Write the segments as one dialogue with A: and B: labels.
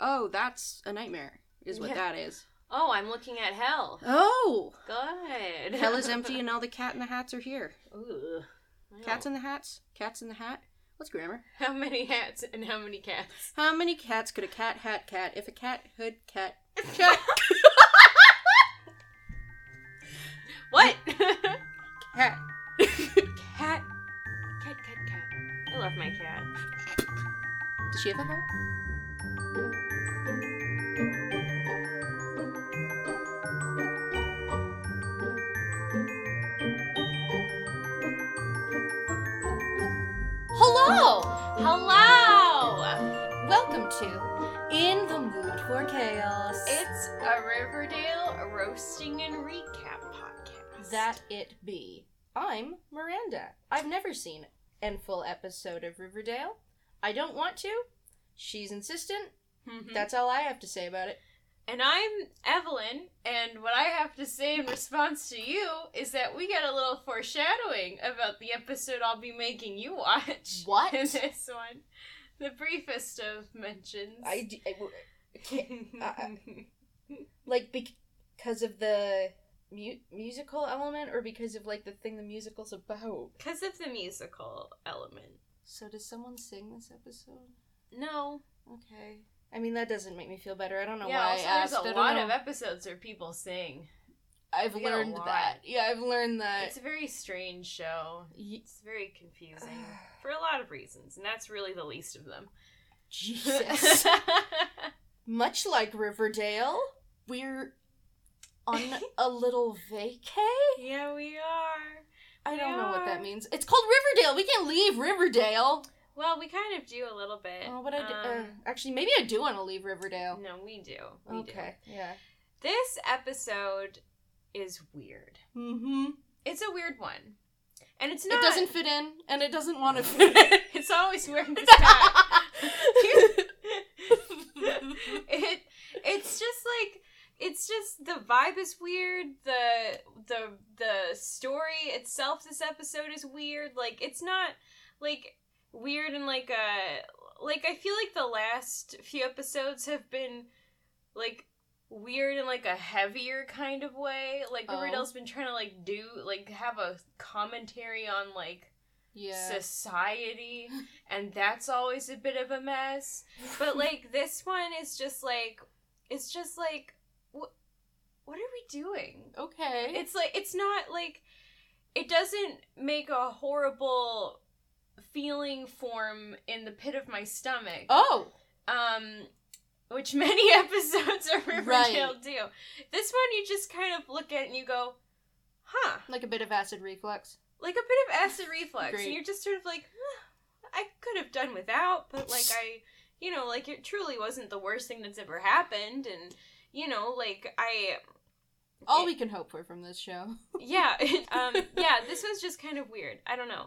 A: Oh, that's a nightmare, is what
B: Yeah.
A: that is.
B: Oh, I'm looking at hell.
A: Oh!
B: Good.
A: Hell is empty and all the cat in the hats are here.
B: Ooh.
A: Cats in the hats? Cats in the hat? What's grammar?
B: How many hats and how many cats?
A: How many cats could a cat hat cat if a cat hood cat cat
B: What?
A: cat?
B: cat. Cat, cat, cat. I love my cat.
A: Does she have a hat? Hello! Welcome to In the Mood for Chaos.
B: It's a Riverdale roasting and recap podcast.
A: that it be. I'm Miranda. I've never seen an full episode of Riverdale. I don't want to. She's insistent.
B: Mhm.
A: That's all I have to say about it.
B: And I'm Evelyn, and what I have to say in response to you is that we got a little foreshadowing about the episode I'll be making you watch.
A: What?
B: In this one. The briefest of mentions.
A: I, d- I w- can't- uh, like because of the mu- musical element, or because of like the thing the musical's about.
B: Because of the musical element.
A: So does someone sing this episode?
B: No.
A: Okay. I mean that doesn't make me feel better. I don't know
B: yeah,
A: why
B: also
A: I asked.
B: there's
A: I
B: a lot
A: know.
B: of episodes where people sing.
A: I've
B: we
A: learned that. Yeah, I've learned that.
B: It's a very strange show. It's very confusing for a lot of reasons, and that's really the least of them.
A: Jesus. Much like Riverdale, we're on a little vacay.
B: yeah, we are.
A: I don't
B: We
A: know what that means. It's called Riverdale. We can't leave Riverdale.
B: Well, we kind of do a little bit.
A: Oh, but I do, uh,
B: Um,
A: actually maybe I do want to leave Riverdale.
B: no, we do. We
A: okay. Yeah.
B: This episode is weird.
A: Mm-hmm.
B: It's a weird one, and it's not.
A: It doesn't fit in, and it doesn't want to fit in.
B: It's always wearing this hat. it it's just like it's just the vibe is weird the the the story itself this episode is weird like it's not like weird and like a like i feel like the last few episodes have been like weird in like a heavier kind of way like
A: Oh.
B: Riverdale's been trying to like do like have a commentary on like
A: yeah.
B: society and that's always a bit of a mess but like this one is just like it's just like what what are we doing
A: okay.
B: it's like it's not like it doesn't make a horrible feeling form in the pit of my stomach
A: oh.
B: um which many episodes of Riverdale
A: Right.
B: do this one you just kind of look at and you go huh
A: Like a bit of acid reflux.
B: like a bit of acid reflux
A: Great.
B: and you're just sort of like "Huh, i could have done without but like i you know like it truly wasn't the worst thing that's ever happened and you know like i
A: All
B: it-
A: we can hope for from this show.
B: yeah it, um yeah this was just kind of weird i don't know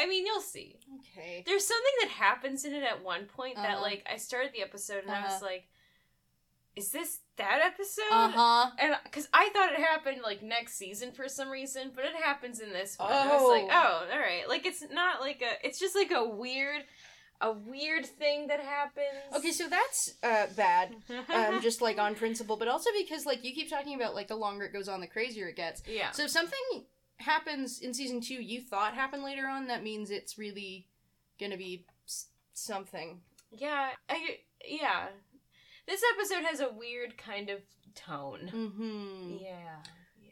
B: i mean you'll see
A: Okay.
B: there's something that happens in it at one point that
A: Uh-huh.
B: like i started the episode and i was
A: Uh-huh.
B: like is this that episode
A: Uh huh.
B: and because I thought it happened like next season for some reason, but it happens in this one. I was
A: Oh.
B: like, oh, all right. Like it's not like a. It's just like a weird, a weird thing that happens.
A: Okay, so that's uh, bad. Um, just like on principle, but also because like you keep talking about like the longer it goes on, the crazier it gets.
B: yeah.
A: So if something happens in season two you thought happened later on, that means it's really gonna be s- something.
B: Yeah. I. Yeah. This episode has a weird kind of tone.
A: Mm-hmm.
B: Yeah.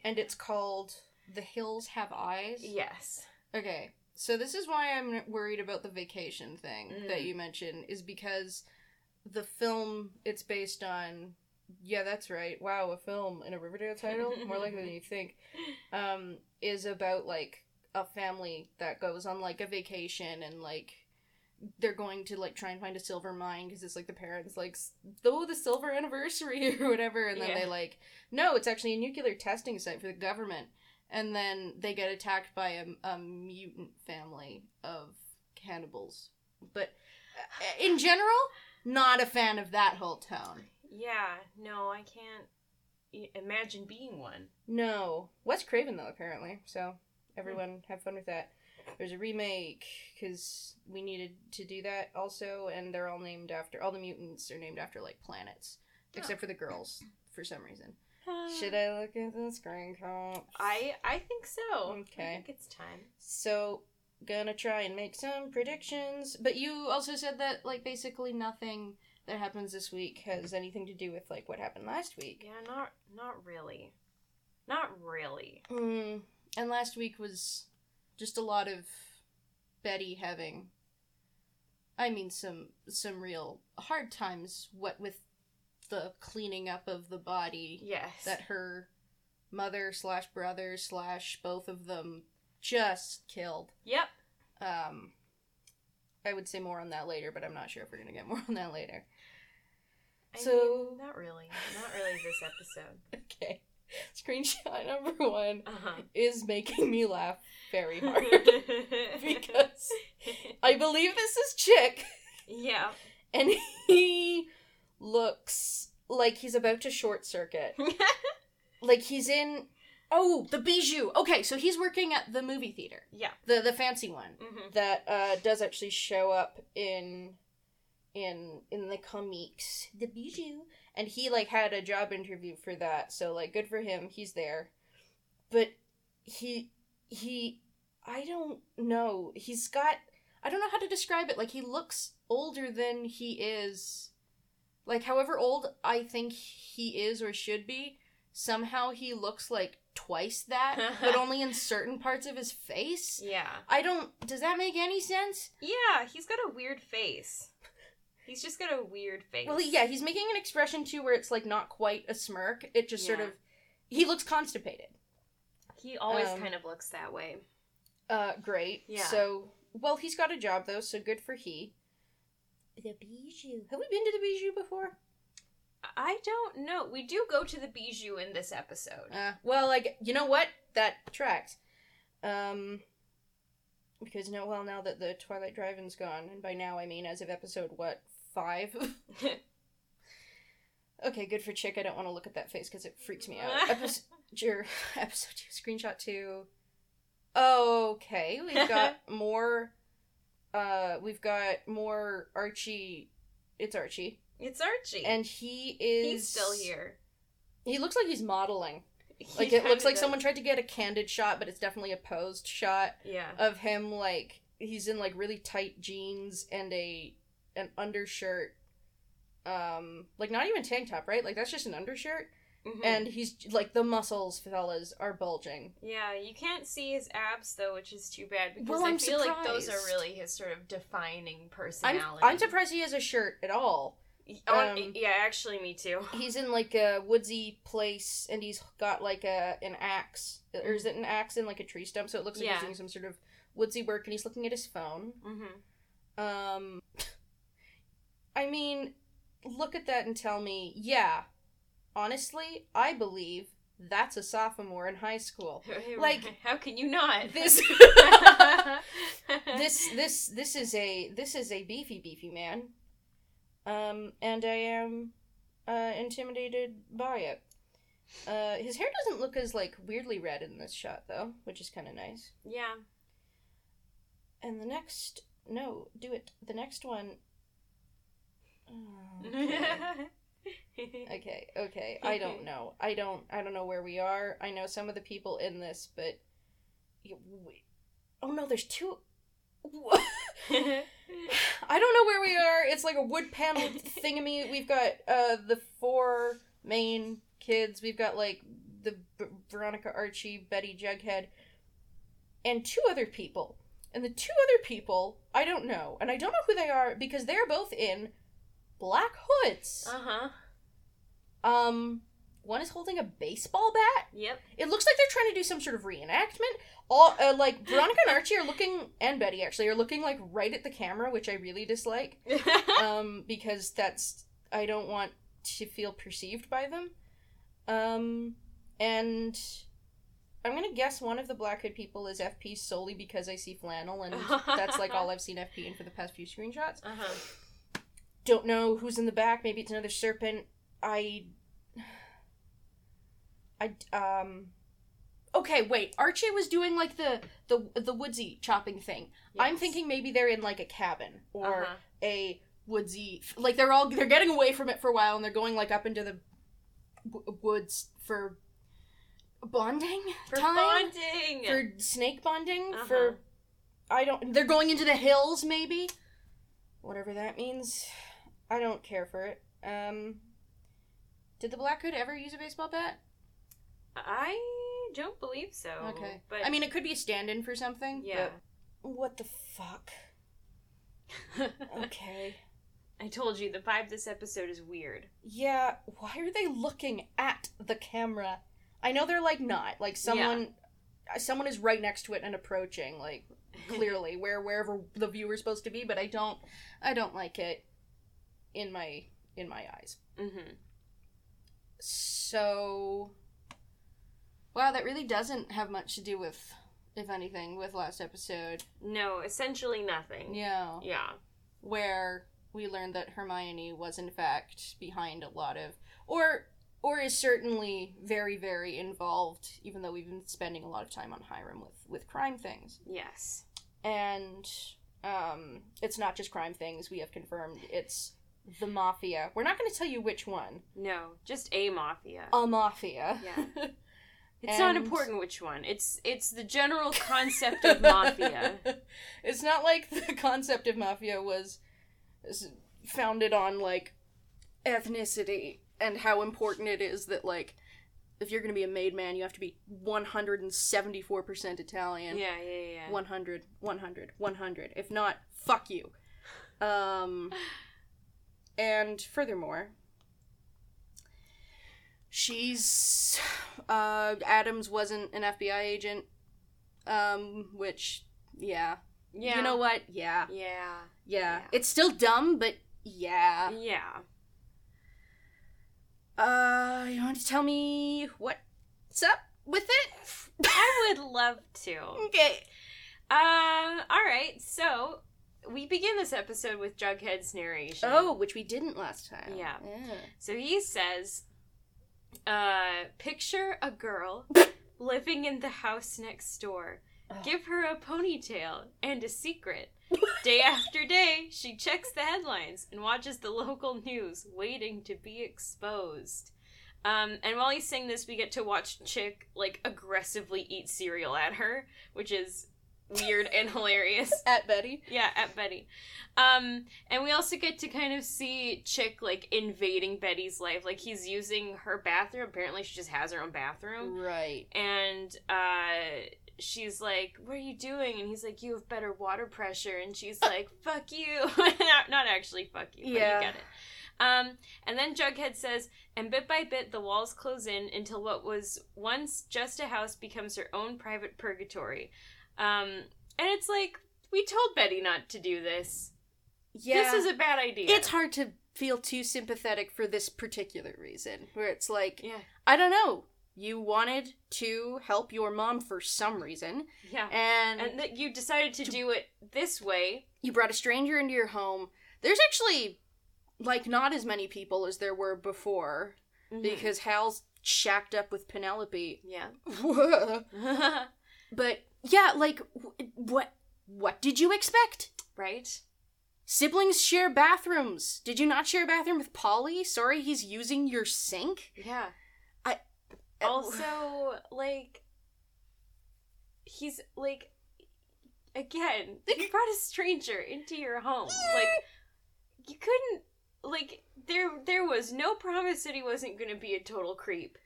A: And it's called "The Hills Have Eyes."
B: Yes.
A: Okay, so this is why I'm worried about the vacation thing
B: Mm.
A: that you mentioned, is because the film it's based on. Yeah, that's right. Wow, a film in a Riverdale title, more likely than you think. Um, is about like a family that goes on like a vacation and like they're going to like try and find a silver mine because it's like the parents like oh the silver anniversary or whatever, and then
B: Yeah.
A: they like no, it's actually a nuclear testing site for the government and then they get attacked by a, a mutant family of cannibals. But uh, in general, not a fan of that whole tone.
B: Yeah. No, I can't imagine being one.
A: No, Wes Craven though apparently. So hmm. everyone have fun with that. there's a remake because we needed to do that also, and they're all named after all the mutants are named after like planets, oh. except for the girls for some reason. Should I look at the screen?
B: I I think so.
A: Okay.
B: I think it's time.
A: So gonna try and make some predictions. But you also said that like basically nothing that happens this week has anything to do with like what happened last week.
B: Yeah, not not really. Not really.
A: Mm, and last week was just a lot of Betty having I mean some some real hard times what with the cleaning up of the body
B: Yes.
A: that her mother slash brother slash both of them just killed.
B: Yep.
A: Um, I would say more on that later, but I'm not sure if we're gonna get more on that later.
B: I
A: So-
B: mean, not really. Not really this episode.
A: Okay. Screenshot number one
B: Uh-huh.
A: is making me laugh very hard because I believe this is Chic,
B: yeah.
A: and he looks like he's about to short circuit. Like he's in. Oh, the bijou. Okay, so he's working at the movie theater,
B: yeah.
A: the the fancy one.
B: hmm
A: that uh, does actually show up in in in the comics the bijou and he like had a job interview for that so like good for him he's there but he he i don't know he's got i don't know how to describe it like he looks older than he is like however old i think he is or should be somehow he looks like twice that but only in certain parts of his face
B: Yeah.
A: I don't. Does that make any sense?
B: Yeah, he's got a weird face. He's just got a weird face.
A: Well, yeah, he's making an expression too where it's like not quite a smirk. It just sort of. He looks constipated.
B: He always
A: Um,
B: kind of looks that way.
A: Uh, great.
B: Yeah.
A: So, well, he's got a job though, so good for he. The bijou. Have we been to the bijou before?
B: I don't know. We do go to the bijou in this episode.
A: Uh, well, like you know what? That tracks. Um, because no, well, now that the Twilight Drive-in's gone, and by now I mean as of episode what five. okay, good for Chic. I don't want to look at that face because it freaks me out. Episode, episode two, screenshot two. Okay, we've got more. Uh, we've got more Archie. It's Archie,
B: it's Archie.
A: and he is.
B: he's still here.
A: He looks like he's modeling. Like it looks like
B: does.
A: someone tried to get a candid shot, but it's definitely a posed shot
B: Yeah.
A: of him. Like he's in like really tight jeans and a an undershirt. Um, like not even tank top, right? Like that's just an undershirt,
B: Mhm.
A: and he's like the muscles, fellas, are bulging.
B: yeah, you can't see his abs though, which is too bad because
A: Well,
B: I
A: I'm
B: feel like those are really his sort of defining
A: I'm
B: personality.
A: I'm surprised he has a shirt at all.
B: Oh,
A: um,
B: yeah, actually, me too.
A: He's in like a woodsy place, and he's got like a an axe, or is it an axe in like a tree stump? So it looks like
B: Yeah.
A: he's doing some sort of woodsy work, and he's looking at his phone.
B: hmm
A: Um, I mean, look at that and tell me, yeah, honestly, I believe that's a sophomore in high school. Like,
B: how can you not?
A: This, this, this, this is a this is a beefy, beefy man. Um, and I am uh, intimidated by it. Uh, his hair doesn't look as like weirdly red in this shot though, which is kind of nice.
B: yeah.
A: And the next, no, do it. The next one. Okay. okay, okay. I don't know. I don't. I don't know where we are. I know some of the people in this, but. Oh no, there's two. I don't know where we are. It's like a wood panel thingamy. We've got uh the four main kids. We've got like the B- Veronica Archie, Betty Jughead, and two other people. And the two other people, I don't know, and I don't know who they are because they're both in black hoods.
B: uh huh.
A: Um, one is holding a baseball bat.
B: Yep.
A: It looks like they're trying to do some sort of reenactment. All uh, like Veronica and Archie are looking, and Betty actually are looking like right at the camera, which I really dislike. Um, because that's I don't want to feel perceived by them. Um, and I'm gonna guess one of the black hood people is FP solely because I see flannel, and that's like all I've seen FP in for the past few screenshots.
B: Uh huh.
A: Don't know who's in the back. Maybe it's another serpent. I. I um. okay, wait. Archie was doing like the the the woodsy chopping thing. I'm thinking maybe they're in like a cabin or
B: Uh-huh.
A: a woodsy like they're all they're getting away from it for a while and they're going like up into the w- woods for bonding
B: for
A: time
B: bonding.
A: for snake bonding
B: Uh-huh.
A: for I don't they're going into the hills maybe whatever that means I don't care for it. Um did the Black Hood ever use a baseball bat?
B: I don't believe so.
A: okay.
B: but
A: I mean it could be a stand-in for something
B: yeah.
A: but what the fuck? Okay.
B: I told you the vibe this episode is weird.
A: yeah why are they looking at the camera? I know they're like not. Like someone someone is right next to it and approaching like clearly where wherever the viewer's supposed to be but i don't i don't like it in my in my eyes
B: mm-hmm.
A: so wow that really doesn't have much to do with if anything with last episode
B: No, essentially nothing.
A: yeah
B: Yeah.
A: where we learned that hermione was in fact behind a lot of or or is certainly very very involved even though we've been spending a lot of time on hiram with with crime things
B: Yes.
A: and um, it's not just crime things we have confirmed it's the mafia we're not going to tell you which one
B: No, just a mafia.
A: a mafia
B: Yeah. It's not important which one. It's it's the general concept of mafia.
A: it's not like the concept of mafia was founded on like ethnicity and how important it is that like if you're going to be a made man you have to be 174% italian
B: Yeah, yeah, yeah.
A: 100 100 100 if not fuck you um and furthermore she's uh adams wasn't an fbi agent um which yeah,
B: Yeah.
A: you know what yeah
B: Yeah.
A: yeah
B: Yeah.
A: it's still dumb but yeah
B: Yeah.
A: uh you want to tell me what's up with it
B: I would love to.
A: okay
B: Um, alright, so we begin this episode with Jughead's narration.
A: oh which we didn't last time
B: Yeah.
A: yeah.
B: So he says, uh, picture a girl living in the house next door.
A: Oh.
B: Give her a ponytail and a secret. Day after day, she checks the headlines and watches the local news, waiting to be exposed. Um, and while he's saying this, we get to watch Chic like aggressively eat cereal at her, which is weird and hilarious.
A: at betty
B: Yeah, at Betty. Um, and we also get to kind of see Chic like invading Betty's life. Like he's using her bathroom. Apparently, she just has her own bathroom.
A: right
B: And uh, she's like, "What are you doing?" And he's like, "You have better water pressure." And she's like, "Fuck you." not, not actually fuck you, but
A: Yeah.
B: you get it. Um, and then Jughead says, and bit by bit the walls close in until what was once just a house becomes her own private purgatory. Um, and it's like, we told Betty not to do this.
A: yeah
B: This is a bad idea.
A: it's hard to feel too sympathetic for this particular reason where it's like
B: Yeah.
A: i don't know you wanted to help your mom for some reason
B: Yeah.
A: and,
B: And that you decided to do it this way.
A: you brought a stranger into your home there's actually like not as many people as there were before
B: Mm-hmm.
A: because hal's shacked up with penelope
B: yeah.
A: but yeah like wh- what what did you expect
B: right?
A: siblings share bathrooms did you not share a bathroom with polly sorry he's using your sink
B: Yeah.
A: I- uh,
B: Also, like, he's like, again, you brought a stranger into your home. Like, you couldn't. Like, there, there was no promise that he wasn't going to be a total creep,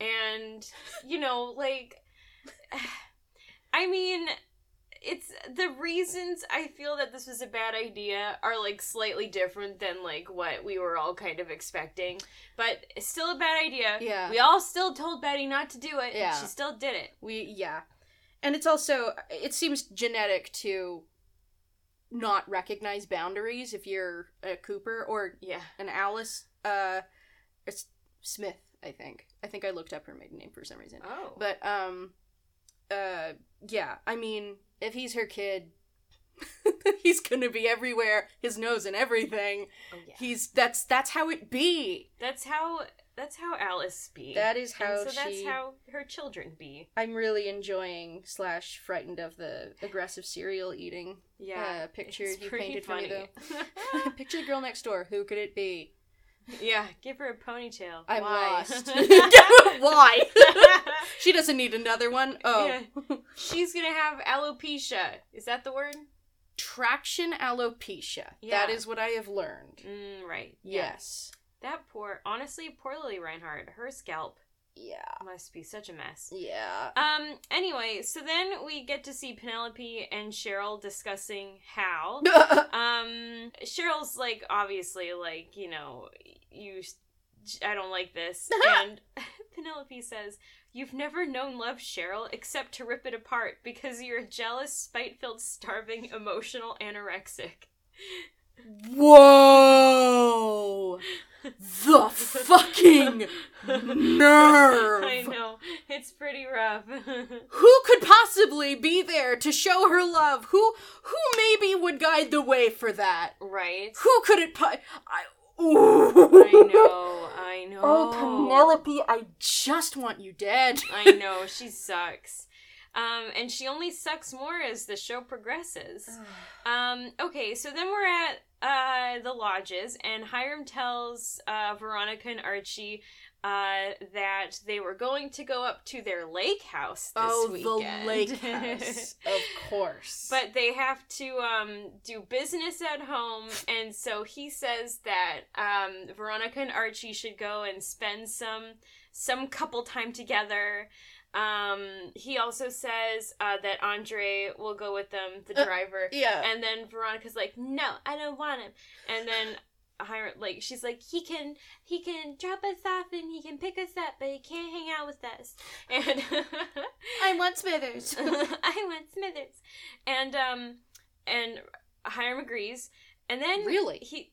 B: and you know, like, I mean. It's the reasons I feel that this was a bad idea are like slightly different than like what we were all kind of expecting, but it's still a bad idea.
A: Yeah.
B: We all still told Betty not to do it.
A: Yeah.
B: Yeah. She still did it.
A: We yeah. And it's also it seems genetic to not recognize boundaries if you're a Cooper or
B: Yeah.
A: an Alice uh it's Smith, I think. I think I looked up her maiden name for some reason.
B: Oh.
A: But um uh yeah, I mean, if he's her kid, he's gonna be everywhere, his nose and everything.
B: Oh yeah.
A: He's that's that's how it be.
B: That's how that's how Alice be.
A: That is
B: and
A: how
B: so that's
A: she.
B: how her children be.
A: I'm really enjoying slash frightened of the aggressive cereal eating
B: Yeah.
A: uh, picture you painted for me
B: funny.
A: Picture the girl next door. Who could it be?
B: Yeah, give her a ponytail.
A: I'm
B: Why?
A: lost. Why? she doesn't need another one. Oh.
B: Yeah. She's gonna have alopecia. Is that the word?
A: Traction alopecia.
B: Yeah.
A: That is what I have learned.
B: Mm, right. Yeah.
A: Yes.
B: That poor, honestly, poor Lili Reinhart. Her scalp
A: Yeah.
B: must be such a mess.
A: Yeah.
B: Um. Anyway, so then we get to see Penelope and Cheryl discussing how. Um. Cheryl's like, obviously, like you know, you. I don't like this, and Penelope says, "You've never known love, Cheryl, except to rip it apart because you're a jealous, spite-filled, starving, emotional anorexic."
A: Whoa! The fucking nerve!
B: I know it's pretty rough.
A: Who could possibly be there to show her love? Who who maybe would guide the way for that?
B: right?
A: Who could it po- I Ooh.
B: I oh, know. I know.
A: Oh, Penelope, I just want you dead.
B: I know she sucks. Um, and she only sucks more as the show progresses. Um, okay, so then we're at uh, the lodges, and Hiram tells uh, Veronica and Archie uh, that they were going to go up to their lake house this
A: oh,
B: weekend.
A: the lake house. of course.
B: But they have to um, do business at home, and so he says that um, Veronica and Archie should go and spend some some couple time together. Um, he also says uh, that Andre will go with them, the
A: Uh,
B: driver,
A: yeah.
B: and then Veronica's like, "No, I don't want him," and then. Hiram, like she's like he can he can drop us off and he can pick us up but he can't hang out with us and
A: I want Smithers.
B: I want Smithers. And um and Hiram agrees. And then
A: Really?
B: he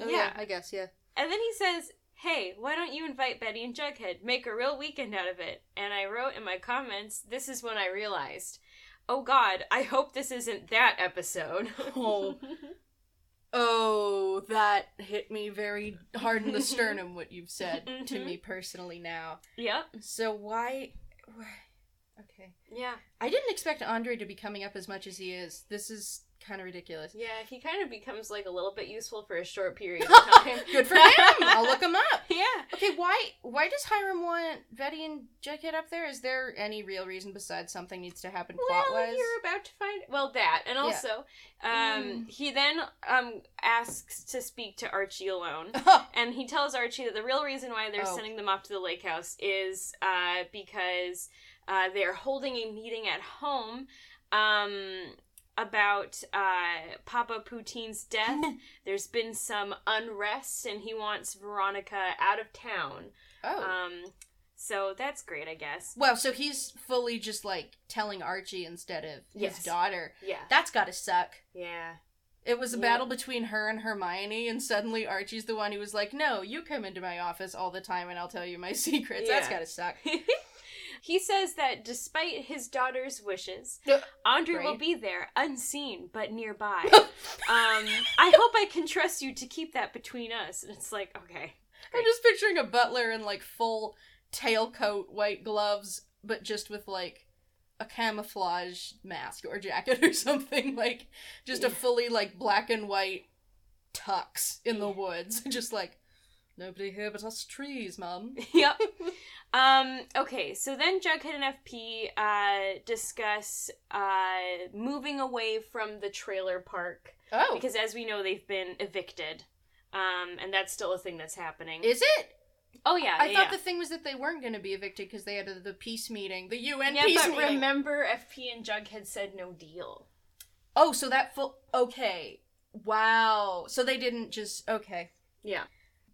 A: Oh,
B: yeah.
A: I guess, yeah.
B: And then he says, Hey, why don't you invite Betty and Jughead? Make a real weekend out of it. And I wrote in my comments, this is when I realized, oh god, I hope this isn't that episode.
A: Oh. Oh, that hit me very hard in the sternum, what you've said to
B: Mhm.
A: me personally now.
B: yep.
A: So why. why- Okay.
B: Yeah.
A: I didn't expect Andre to be coming up as much as he is. This is kind of ridiculous.
B: Yeah, he kind of becomes like a little bit useful for a short period of time.
A: Good for him! I'll look him up.
B: Yeah.
A: Okay, why why does Hiram want Betty and Jughead up there? Is there any real reason besides something needs to happen plot
B: Well,
A: wise?
B: you're about to find well that, and
A: Yeah.
B: also, um,
A: Mm.
B: he then um asks to speak to Archie alone, and he tells Archie that the real reason why they're
A: Oh.
B: sending them off to the lake house is uh because uh they're holding a meeting at home, um. About uh, Papa Poutine's death, there's been some unrest, and he wants Veronica out of town.
A: oh.
B: Um, so that's great, I guess.
A: well, so he's fully just like telling Archie instead of his daughter.
B: Yeah,
A: That's gotta suck.
B: yeah.
A: It was a
B: Yeah.
A: battle between her and Hermione, and suddenly Archie's the one who was like, No, you come into my office all the time and I'll tell you my secrets. That's gotta suck.
B: he says that despite his daughter's wishes, Andre will be there, unseen but nearby. um, I hope I can trust you to keep that between us. And it's like, okay.
A: I'm just picturing a butler in like full tailcoat, white gloves, but just with like a camouflage mask or jacket or something. Like just a fully like black and white tux in the woods. just like nobody here but us trees, mum.
B: yep. Um, okay, so then Jughead and FP uh, discuss uh, moving away from the trailer park
A: Oh,
B: because, as we know, they've been evicted. Um, and that's still a thing that's happening.
A: is it?
B: oh yeah,
A: I
B: yeah,
A: thought
B: yeah.
A: the thing was that they weren't going to be evicted because they had the peace meeting, the UN
B: yeah,
A: peace
B: but
A: meeting.
B: remember, FP and Jughead said no deal.
A: oh, so that full. Okay. Wow. So they didn't just. Okay.
B: Yeah.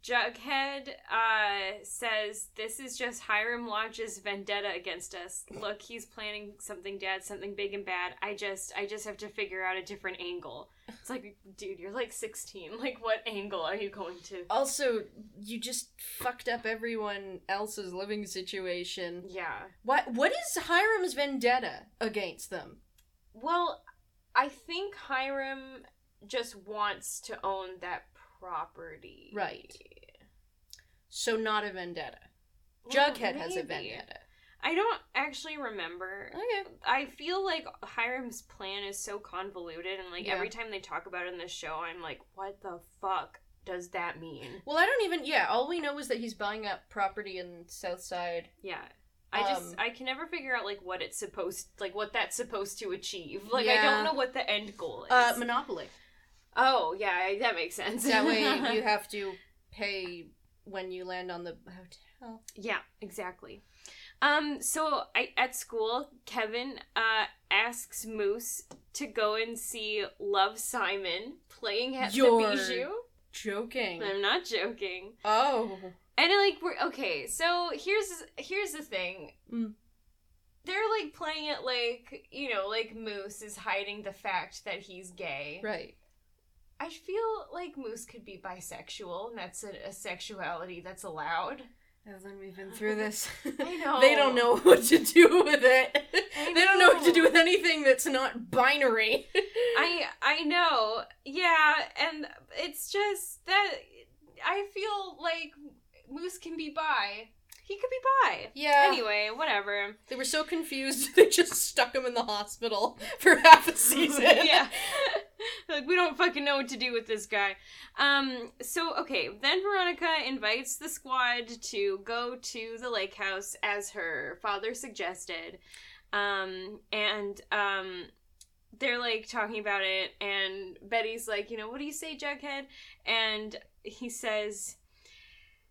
B: Jughead uh, says this is just Hiram Lodge's vendetta against us. Look, he's planning something, Dad, something big and bad. I just, I just have to figure out a different angle. It's like, dude, you're like 16. Like, what angle are you going to?
A: Also, you just fucked up everyone else's living situation.
B: Yeah.
A: What what is Hiram's vendetta against them?
B: Well, I think Hiram just wants to own that property.
A: Right. So not a vendetta.
B: Well,
A: Jughead has a vendetta.
B: I don't actually remember.
A: Okay.
B: I feel like Hiram's plan is so convoluted, and like
A: Yeah.
B: every time they talk about it in the show, I'm like, what the fuck does that mean?
A: Well, I don't even. Yeah, all we know is that he's buying up property in Southside.
B: Yeah. I just
A: Um,
B: I can never figure out like what it's supposed like what that's supposed to achieve. Like I don't know what the end goal is.
A: Uh, Monopoly.
B: Oh yeah, that makes sense.
A: That way you have to pay when you land on the hotel.
B: Yeah, exactly. Um, so I at school, Kevin uh asks Moose to go and see Love Simon playing at
A: You're-
B: the Bijou.
A: Joking.
B: I'm not joking.
A: Oh.
B: And like we're okay, so here's here's the thing.
A: Mm.
B: They're like playing it like, you know, like Moose is hiding the fact that he's gay.
A: Right.
B: I feel like Moose could be bisexual, and that's a, a sexuality that's allowed.
A: Evelyn, we've been through this.
B: I know.
A: they don't know what to do with it. They don't know what to do with anything that's not binary.
B: I I know. Yeah, and it's just that I feel like Moose can be bi. He could be bi.
A: yeah.
B: Anyway, whatever.
A: They were so confused they just stuck him in the hospital for half a season.
B: yeah. like we don't fucking know what to do with this guy. Um so okay, then Veronica invites the squad to go to the lake house as her father suggested. Um and um they're like talking about it and Betty's like, "You know, what do you say, Jughead?" And he says,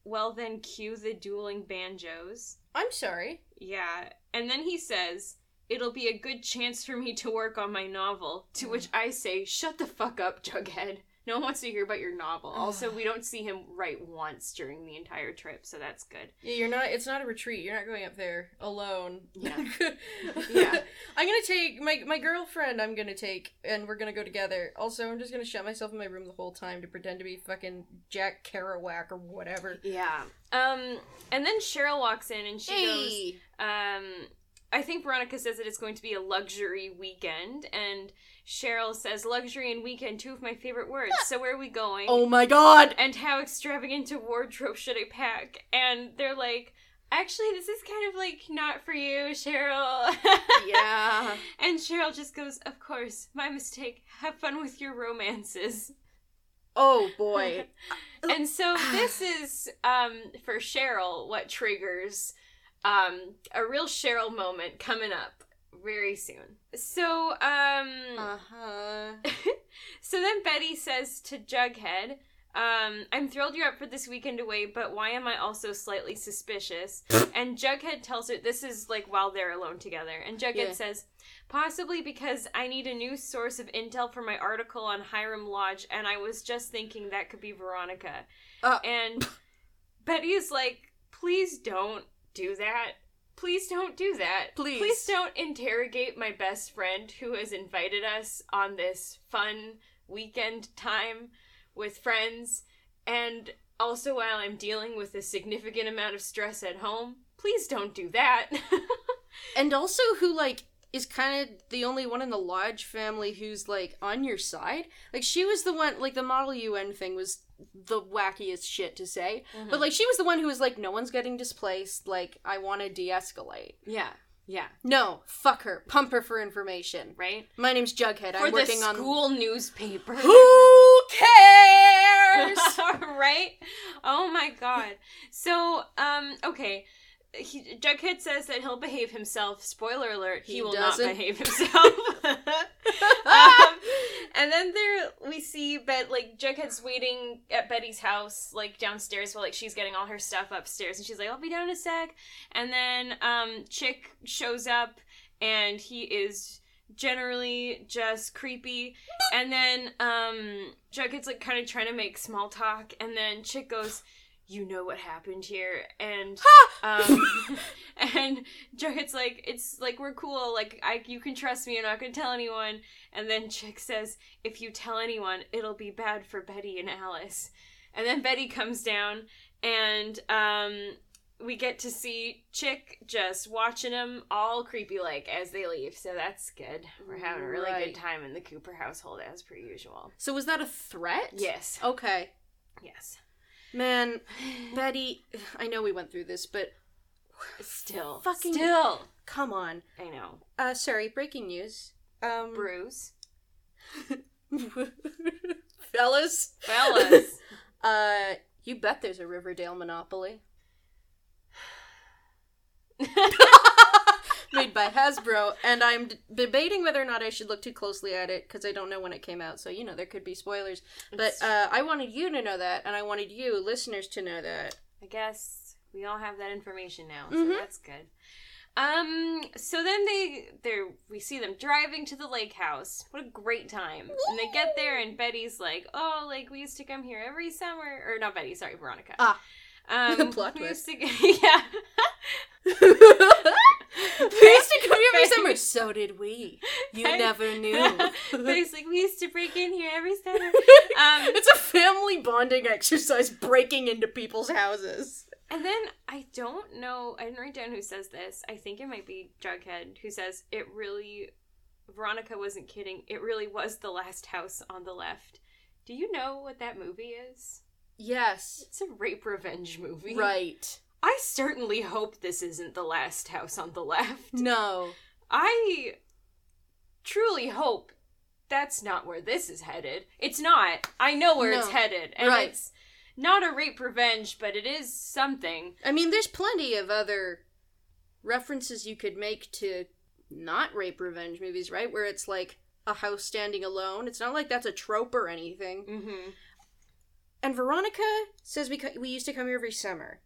B: "Well, then cue the dueling banjos."
A: I'm sorry.
B: Yeah. And then he says, It'll be a good chance for me to work on my novel. To hmm. which I say, Shut the fuck up, Jughead. No one wants to hear about your novel. Also, we don't see him write once during the entire trip, so that's good.
A: Yeah, you're not. It's not a retreat. You're not going up there alone.
B: Yeah.
A: yeah. I'm gonna take my my girlfriend. I'm gonna take, and we're gonna go together. Also, I'm just gonna shut myself in my room the whole time to pretend to be fucking Jack Kerouac or whatever.
B: Yeah. Um, and then Cheryl walks in and she goes, um, I think Veronica says that it's going to be a luxury weekend, and Cheryl says luxury and weekend, two of my favorite words. so where are we going?
A: Oh my god.
B: and how extravagant a wardrobe should I pack? And they're like, actually, this is kind of like not for you, Cheryl.
A: Yeah.
B: and Cheryl just goes, of course, my mistake. Have fun with your romances.
A: Oh boy.
B: and so this is um for Cheryl what triggers um a real Cheryl moment coming up very soon. So um
A: Uh huh.
B: so then Betty says to Jughead, um, I'm thrilled you're up for this weekend away, but why am I also slightly suspicious? and Jughead tells her this is like while they're alone together. And Jughead
A: Yeah.
B: says, possibly because I need a new source of intel for my article on Hiram Lodge, and I was just thinking that could be Veronica.
A: Uh.
B: And Betty is like, please don't do that. Please don't do that.
A: Please.
B: Please don't interrogate my best friend who has invited us on this fun weekend time with friends. And also, while I'm dealing with a significant amount of stress at home, please don't do that.
A: And also, who like is kind of the only one in the Lodge family who's like on your side. Like she was the one. Like the Model UN thing was the wackiest shit to say. But like she was the one who was like, no one's getting displaced. Like I want to de-escalate.
B: yeah, yeah,
A: No, fuck her. Pump her for information.
B: right?
A: My name's Jughead.
B: For
A: I'm working
B: the
A: on.
B: school newspaper.
A: Who cares?
B: right? Oh my god. So, um, okay. He, Jughead says that he'll behave himself. Spoiler alert: he,
A: He
B: will
A: doesn't.
B: not behave himself. um, and then there we see Bet like Jughead's waiting at Betty's house, like downstairs, while like she's getting all her stuff upstairs, and she's like, "I'll be down in a sec." And then um, Chic shows up, and he is generally just creepy. And then um, Jughead's like kind of trying to make small talk, and then Chic goes. You know what happened here, and um, and Jughead's like, it's like we're cool, like I, you can trust me. I'm not gonna tell anyone. And then Chic says, if you tell anyone, it'll be bad for Betty and Alice. And then Betty comes down, and um, we get to see Chic just watching them all creepy like as they leave. So that's good. We're having a really
A: Right.
B: good time in the Cooper household as per usual.
A: So was that a threat?
B: Yes.
A: Okay.
B: Yes.
A: Man, Betty, I know we went through this, but
B: Still.
A: Fucking-
B: Still.
A: come on.
B: I know.
A: Uh, sorry, breaking news. Um,
B: Bruce.
A: fellas,
B: Fellas.
A: uh, you bet there's a Riverdale monopoly made by Hasbro, and I'm d- debating whether or not I should look too closely at it because I don't know when it came out. So you know there could be spoilers. But uh, I wanted you to know that, and I wanted you listeners to know that.
B: I guess we all have that information now, so
A: Mhm.
B: that's good. Um. So then they they we see them driving to the lake house. What a great time! And they get there, and Betty's like, "Oh, like we used to come here every summer." Or not Betty, sorry, Veronica.
A: Ah.
B: Um,
A: Plot
B: we
A: twist.
B: used to, yeah.
A: we used to come here every summer. So did we. You never knew.
B: Betty's like, we used to break in here every summer. Um,
A: it's a family bonding exercise breaking into people's houses.
B: And then I don't know, I didn't write down who says this. I think it might be Jughead who says it really Veronica wasn't kidding. It really was the last house on the left. Do you know what that movie is?
A: Yes.
B: It's a rape revenge movie.
A: Right.
B: I certainly hope this isn't the last house on the left.
A: No.
B: I truly hope that's not where this is headed. It's not. I know where it's headed. And
A: Right.
B: it's not a rape revenge, but it is something.
A: I mean, there's plenty of other references you could make to not rape revenge movies, right? Where it's like a house standing alone. It's not like that's a trope or anything.
B: Mm-hmm.
A: And Veronica says we co- we used to come here every summer,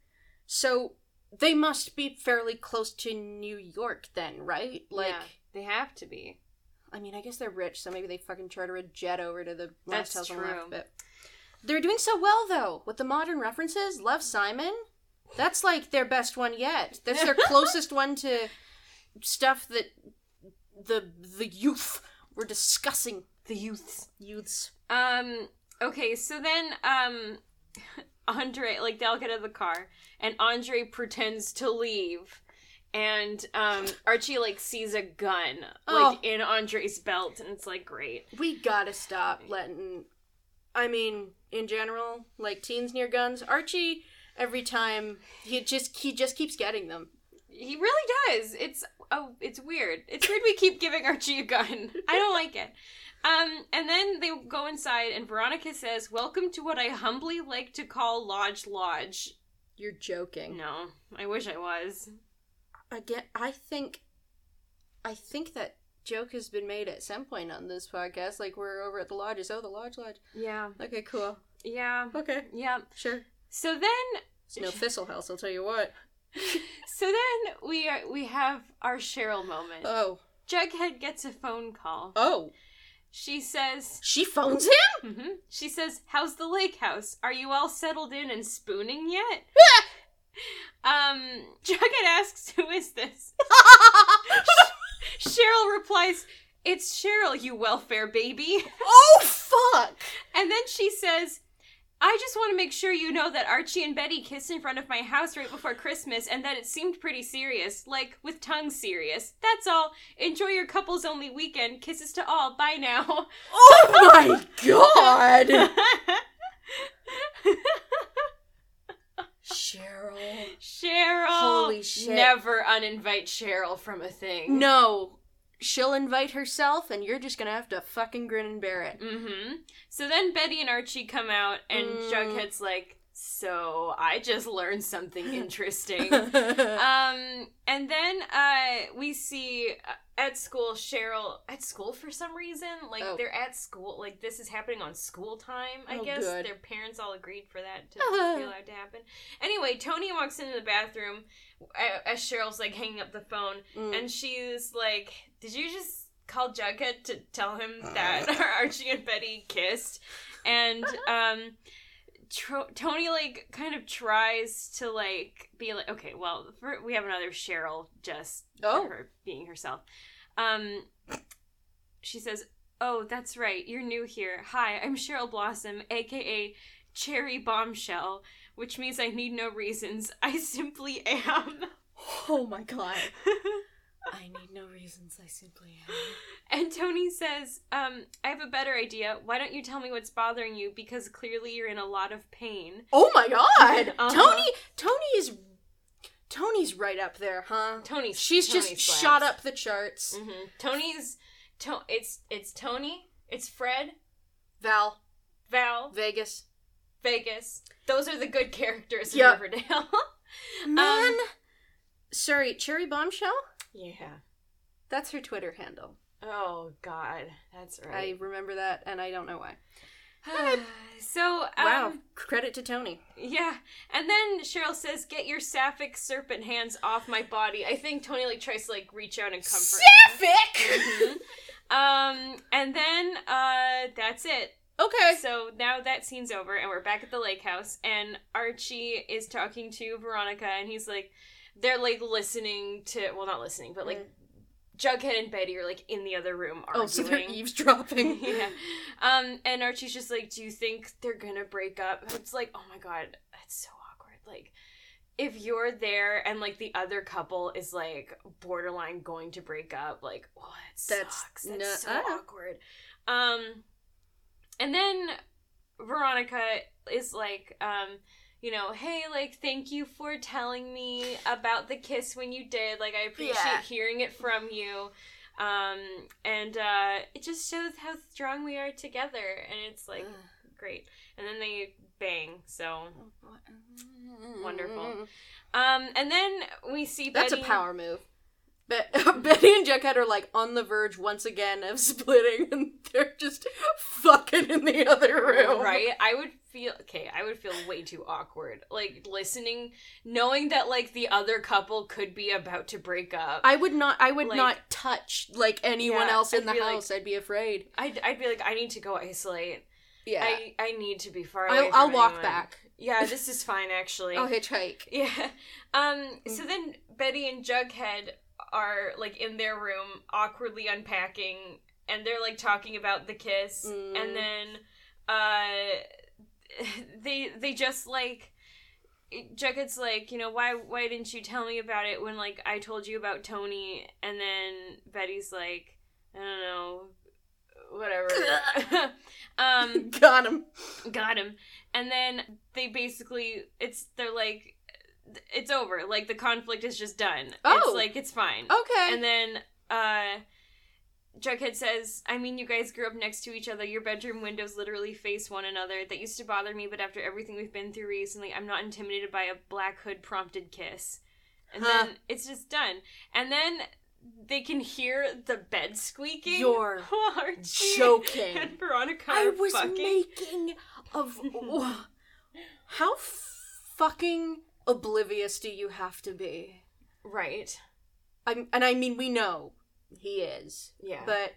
A: so they must be fairly close to New York then, right? Like,
B: yeah, they have to be.
A: I mean, I guess they're rich, so maybe they fucking charter a jet over to the
B: That's
A: house on left.
B: true.
A: But they're doing so well though with the modern references. Love Simon, that's like their best one yet. That's their closest one to stuff that the the youth were discussing.
B: The youths.
A: Youths.
B: Um. Okay. So then, um, Andre, like, they'll get out of the car, and Andre pretends to leave, and um, Archie like sees a gun like
A: Oh.
B: in Andre's belt, and it's like great.
A: We gotta stop letting. I mean, in general, like teens near guns. Archie, every time he just he just keeps getting them.
B: He really does. It's oh, it's weird. It's weird we keep giving Archie a gun. I don't like it. Um, and then they go inside, and Veronica says, "Welcome to what I humbly like to call Lodge Lodge."
A: You're joking.
B: No, I wish I was.
A: again i think i think that joke has been made at some point on this podcast like we're over at the lodges oh the lodge lodge
B: Yeah,
A: okay cool
B: yeah,
A: okay
B: yeah.
A: sure
B: So then,
A: it's no thistle house i'll tell you what
B: so then we are we have our Cheryl moment.
A: oh
B: Jughead gets a phone call.
A: oh
B: She says,
A: she phones him
B: hmm she says, "How's the lake house? Are you all settled in and spooning yet?" um, Jughead asks, "Who is this?" Cheryl replies, "It's Cheryl, you welfare baby."
A: oh fuck
B: And then she says, I just want to make sure you know that Archie and Betty kissed in front of my house right before Christmas and that it seemed pretty serious. Like, with tongue serious. That's all. Enjoy your couples only weekend. Kisses to all. Bye now.
A: oh my god cheryl
B: Cheryl.
A: Holy shit.
B: Never uninvite Cheryl from a thing.
A: no she'll invite herself and you're just gonna have to fucking grin and bear it
B: Mm-hmm. So then Betty and Archie come out and
A: Mm.
B: Jughead's like, so I just learned something interesting. um and then uh we see uh, at school cheryl at school for some reason like
A: Oh.
B: they're at school like this is happening on school time i
A: Oh,
B: guess
A: good.
B: their parents all agreed for that to be allowed to happen anyway toni walks into the bathroom uh, as cheryl's like hanging up the phone
A: Mm.
B: and she's like did you just call jughead to tell him that archie and betty kissed and um Tro- Toni like kind of tries to like be like okay well for, we have another Cheryl just
A: Oh.
B: her being herself um she says oh that's right you're new here hi I'm Cheryl Blossom aka Cherry Bombshell which means I need no reasons. I simply am.
A: Oh my god. I need no reasons. I simply am.
B: And Toni says, um, I have a better idea. Why don't you tell me what's bothering you? Because clearly you're in a lot of pain.
A: Oh my god.
B: Uh-huh.
A: Toni Toni is Toni's right up there, huh?
B: Toni,
A: She's just
B: slaps.
A: shot up the charts.
B: hmm Toni's, to- it's it's Toni, it's Fred,
A: Val,
B: Val,
A: Vegas.
B: Vegas. Those are the good characters in
A: Yep.
B: Riverdale.
A: Man. Sorry, Cherry Bombshell?
B: yeah.
A: That's her Twitter handle.
B: Oh God, that's right.
A: I remember that and I don't know why.
B: so um,
A: wow. Credit to Toni.
B: Yeah, and then Cheryl says, "Get your sapphic serpent hands off my body." I think Toni like tries to like reach out and comfort.
A: Sapphic!
B: Mhm. Um, and then uh, that's it.
A: okay.
B: So now that scene's over, and we're back at the lake house, and Archie is talking to Veronica, and he's like, they're like listening to, well, not listening, but like Jughead and Betty are like in the other room arguing.
A: Oh, so they're eavesdropping.
B: yeah. Um, and Archie's just like, "Do you think they're gonna break up?" It's like, oh my god, that's so awkward. Like, if you're there and like the other couple is like borderline going to break up, like, oh, it
A: That's
B: sucks. That's so
A: nuh-uh.
B: awkward. Um, and then Veronica is like, um. You know, hey, like, thank you for telling me about the kiss when you did. Like, I appreciate
A: Yeah.
B: hearing it from you um and uh it just shows how strong we are together and it's like great and then they bang so Wonderful. um and then we see
A: That's
B: Betty,
A: a power move. Bet- Betty and Jughead are like on the verge once again of splitting, and they're just fucking in the other room.
B: right i would feel okay i would feel way too awkward like listening knowing that like the other couple could be about to break up
A: I would not. I would
B: Like-
A: not touch like anyone
B: Yeah,
A: else in
B: I'd
A: the
B: be like-
A: house. I'd be afraid.
B: I'd, I'd be like i need to go isolate
A: Yeah.
B: i i need to be far away
A: I'll, I'll walk back.
B: yeah this is fine actually
A: I'll hitchhike.
B: Yeah. Um
A: Mm.
B: so then Betty and Jughead are like in their room awkwardly unpacking and they're like talking about the kiss
A: Mm.
B: and then uh they they just like Jughead's like, you know, why why didn't you tell me about it when like I told you about Toni and then Betty's like, I don't know, whatever. um
A: Got him.
B: got him and then they basically it's they're like it's over like the conflict is just done
A: Oh.
B: it's like it's fine
A: Okay.
B: and then uh Jughead says, I mean, you guys grew up next to each other. Your bedroom windows literally face one another. That used to bother me, but after everything we've been through recently, I'm not intimidated by a black hood prompted kiss. And
A: Huh.
B: then it's just done. And then they can hear the bed squeaking.
A: You're joking.
B: And Veronica
A: I was
B: fucking.
A: making of how fucking oblivious do you have to be?
B: Right.
A: I'm, and I mean we know he is,
B: Yeah.
A: but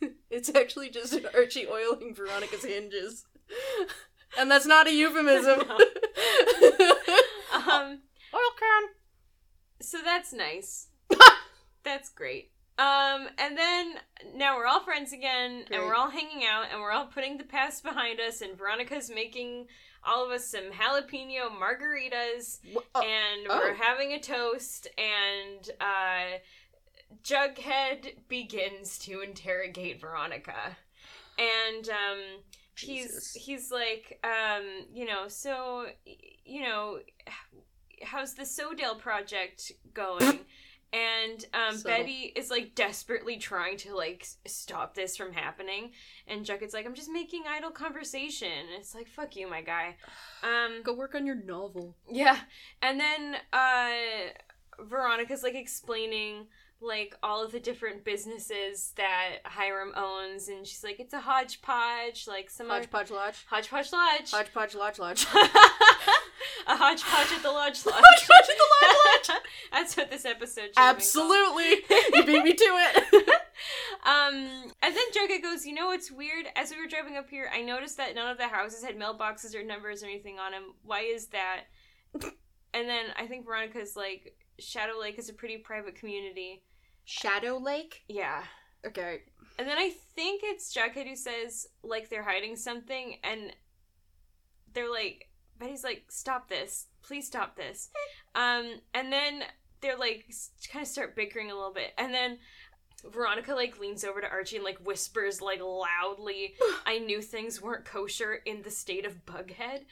A: it's actually just an Archie oiling Veronica's hinges, and that's not a euphemism.
B: um.
A: Oil can.
B: So that's nice. that's great. Um, and then now we're all friends again, and we're all hanging out, and we're all putting the past behind us, and Veronica's making all of us some jalapeno margaritas, and we're
A: oh.
B: having a toast, and uh, Jughead begins to interrogate Veronica, and um,
A: Jesus.
B: he's he's like, um, you know, so you know, how's the Sodale project going? And um,
A: Subtle.
B: Betty is like desperately trying to like stop this from happening, and Jughead's like, "I'm just making idle conversation." And it's like, "Fuck you, my guy." Um,
A: Go work on your novel.
B: yeah, and then uh, Veronica's like explaining like all of the different businesses that Hiram owns, and she's like, "It's a hodgepodge, like some
A: Hodgepodge Lodge.
B: hodgepodge lodge."
A: Hodgepodge Lodge Lodge.
B: a hodgepodge at the lodge lodge.
A: Hodgepodge at the Lodge Lodge.
B: That's what this episode should have been.
A: Absolutely. you beat me to it.
B: Um, and then Jughead goes, you know what's weird? As we were driving up here, I noticed that none of the houses had mailboxes or numbers or anything on them. Why is that? and then I think Veronica's like, Shadow Lake is a pretty private community.
A: Shadow Lake.
B: Yeah.
A: Okay.
B: And then I think it's Jughead who says, like, they're hiding something, and they're like, Betty's like, "Stop this! Please stop this!" Um, and then they're like, kind of start bickering a little bit, and then Veronica like leans over to Archie and like whispers like loudly, "I knew things weren't kosher in the state of Bughead,"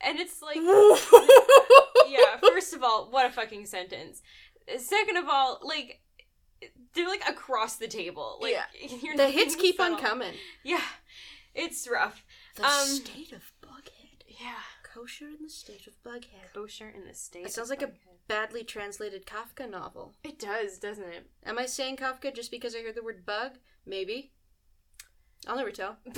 B: and it's like, yeah. First of all, what a fucking sentence. Second of all, like they're like across the table. Like
A: Yeah. the hits keep on coming.
B: Yeah, it's rough.
A: The
B: Um,
A: state of Bughead.
B: Yeah,
A: Kosher in the state of Bughead.
B: kosher in the state.
A: It sounds like a badly translated Kafka novel.
B: It does, doesn't it?
A: Am I saying Kafka just because I heard the word bug? Maybe. I'll never tell.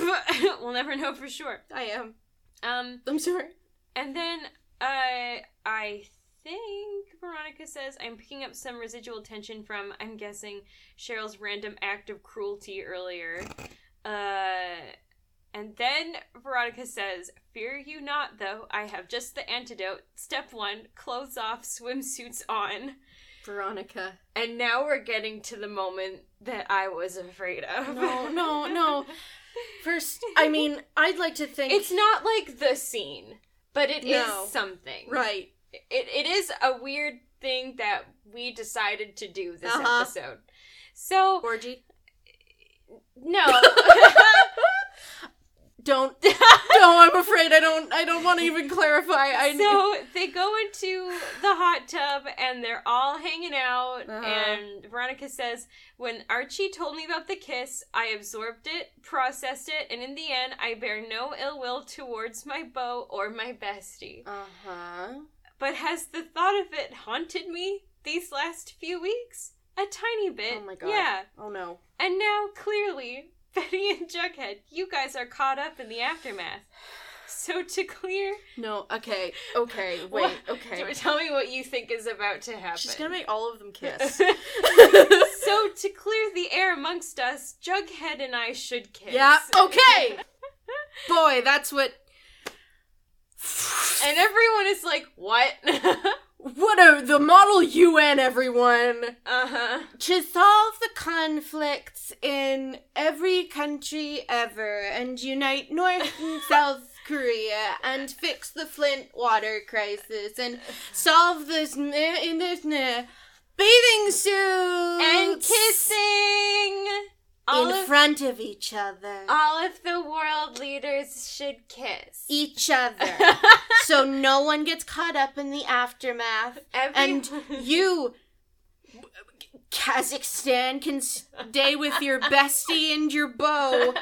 B: we'll never know for sure.
A: I am.
B: Um,
A: I'm sorry.
B: and then uh, I think Veronica says I'm picking up some residual tension from I'm guessing Cheryl's random act of cruelty earlier. Uh, and then Veronica says, "Fear you not, though. I have just the antidote. Step one: clothes off, swimsuits on."
A: Veronica.
B: And now we're getting to the moment that I was afraid of.
A: No, no, no. First, I mean, I'd like to think.
B: It's not like the scene, but it is
A: No.
B: something.
A: right.
B: It, it is a weird thing that we decided to do this
A: Uh-huh.
B: episode. So,
A: Orgy.
B: no.
A: Don't. no, I'm afraid I don't. I don't want to even clarify. I
B: so they go into the hot tub and they're all hanging out.
A: Uh-huh.
B: And Veronica says, When Archie told me about the kiss, I absorbed it, processed it, and in the end, I bear no ill will towards my beau or my bestie.
A: Uh huh.
B: But has the thought of it haunted me these last few weeks? A tiny bit.
A: Oh my god.
B: Yeah.
A: Oh no.
B: And now, clearly, Betty and Jughead, you guys are caught up in the aftermath. So to clear,
A: No. Okay. Okay. Wait.
B: What-
A: Okay.
B: tell me what you think is about to happen.
A: She's gonna make all of them kiss.
B: so to clear the air amongst us, Jughead and I should kiss.
A: yeah. Okay. Boy, that's what.
B: and everyone is like, "What?"
A: What a the model UN, everyone.
B: uh huh.
A: to solve the conflicts in every country ever and unite North and South Korea and fix the Flint water crisis and solve this in this bathing suits
B: And kissing. All
A: in
B: of,
A: front of each other.
B: all of the world leaders should kiss.
A: each other. so no one gets caught up in the aftermath.
B: Every-
A: And you, Kazakhstan, can stay with your bestie and your beau.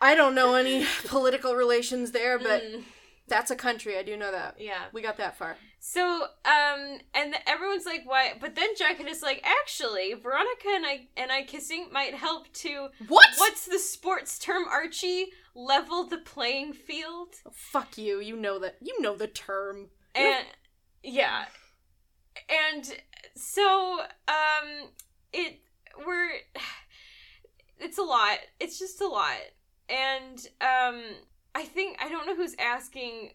A: I don't know any political relations there, but
B: Mm,
A: that's a country. I do know that.
B: yeah.
A: We got that far.
B: So, um, and everyone's like, "Why?" But then Jughead is like, "Actually, Veronica and I and I kissing might help to
A: What?
B: what's the sports term, Archie? Level the playing field."
A: Oh, fuck you. You know that. You know the term.
B: And yeah, and so um, it we're it's a lot. It's just a lot, and um, I think I don't know who's asking.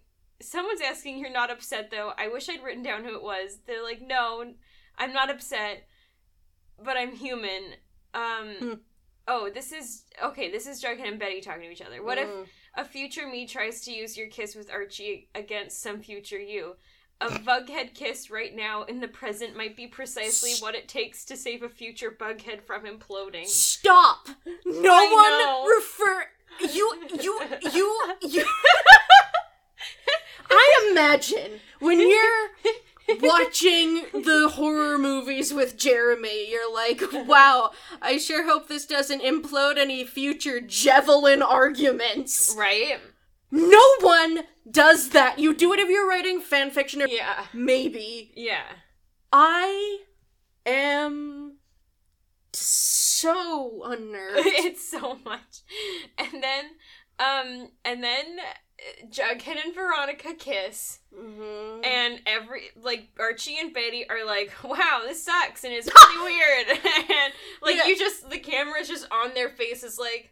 B: Someone's asking, "You're not upset though?" I wish I'd written down who it was. They're like, "No, I'm not upset, but I'm human." Um.
A: Hmm.
B: Oh, this is okay. This is Jughead and Betty talking to each other. What if
A: Mm.
B: a future me tries to use your kiss with Archie against some future you. A bughead kiss right now in the present might be precisely what it takes to save a future bughead from imploding.
A: Stop! No
B: I
A: one
B: know.
A: refer. You, you, you, you. I imagine when you're watching the horror movies with Jeremy, you're like, wow, I sure hope this doesn't implode any future javelin arguments.
B: Right?
A: No one does that. You do it if you're writing fanfiction or
B: Yeah.
A: maybe.
B: Yeah.
A: I am so unnerved.
B: it's so much. And then, um, and then Jughead and Veronica kiss,
A: Mhm.
B: and every like Archie and Betty are like, "Wow, this sucks," and it's really weird. and like
A: Yeah.
B: you just the camera's just on their faces, like,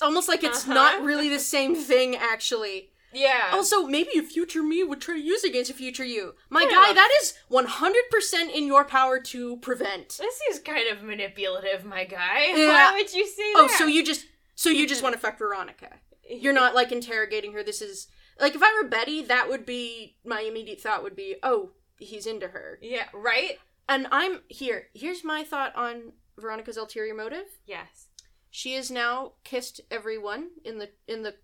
A: Almost like it's
B: Uh-huh.
A: not really the same thing, actually.
B: yeah.
A: Also, maybe a future me would try to use against a future you. My guy, that is 100% in your power to prevent.
B: this is kind of manipulative, my guy.
A: Yeah.
B: Why would you say
A: Oh,
B: that?
A: Oh, so you just so you just want to fuck Veronica. You're not like interrogating her. This is Like if I were Betty, that would be my immediate thought would be, oh, he's into her.
B: Yeah, right?
A: And I'm here. Here's my thought on Veronica's ulterior motive.
B: Yes.
A: She has now kissed everyone in the in the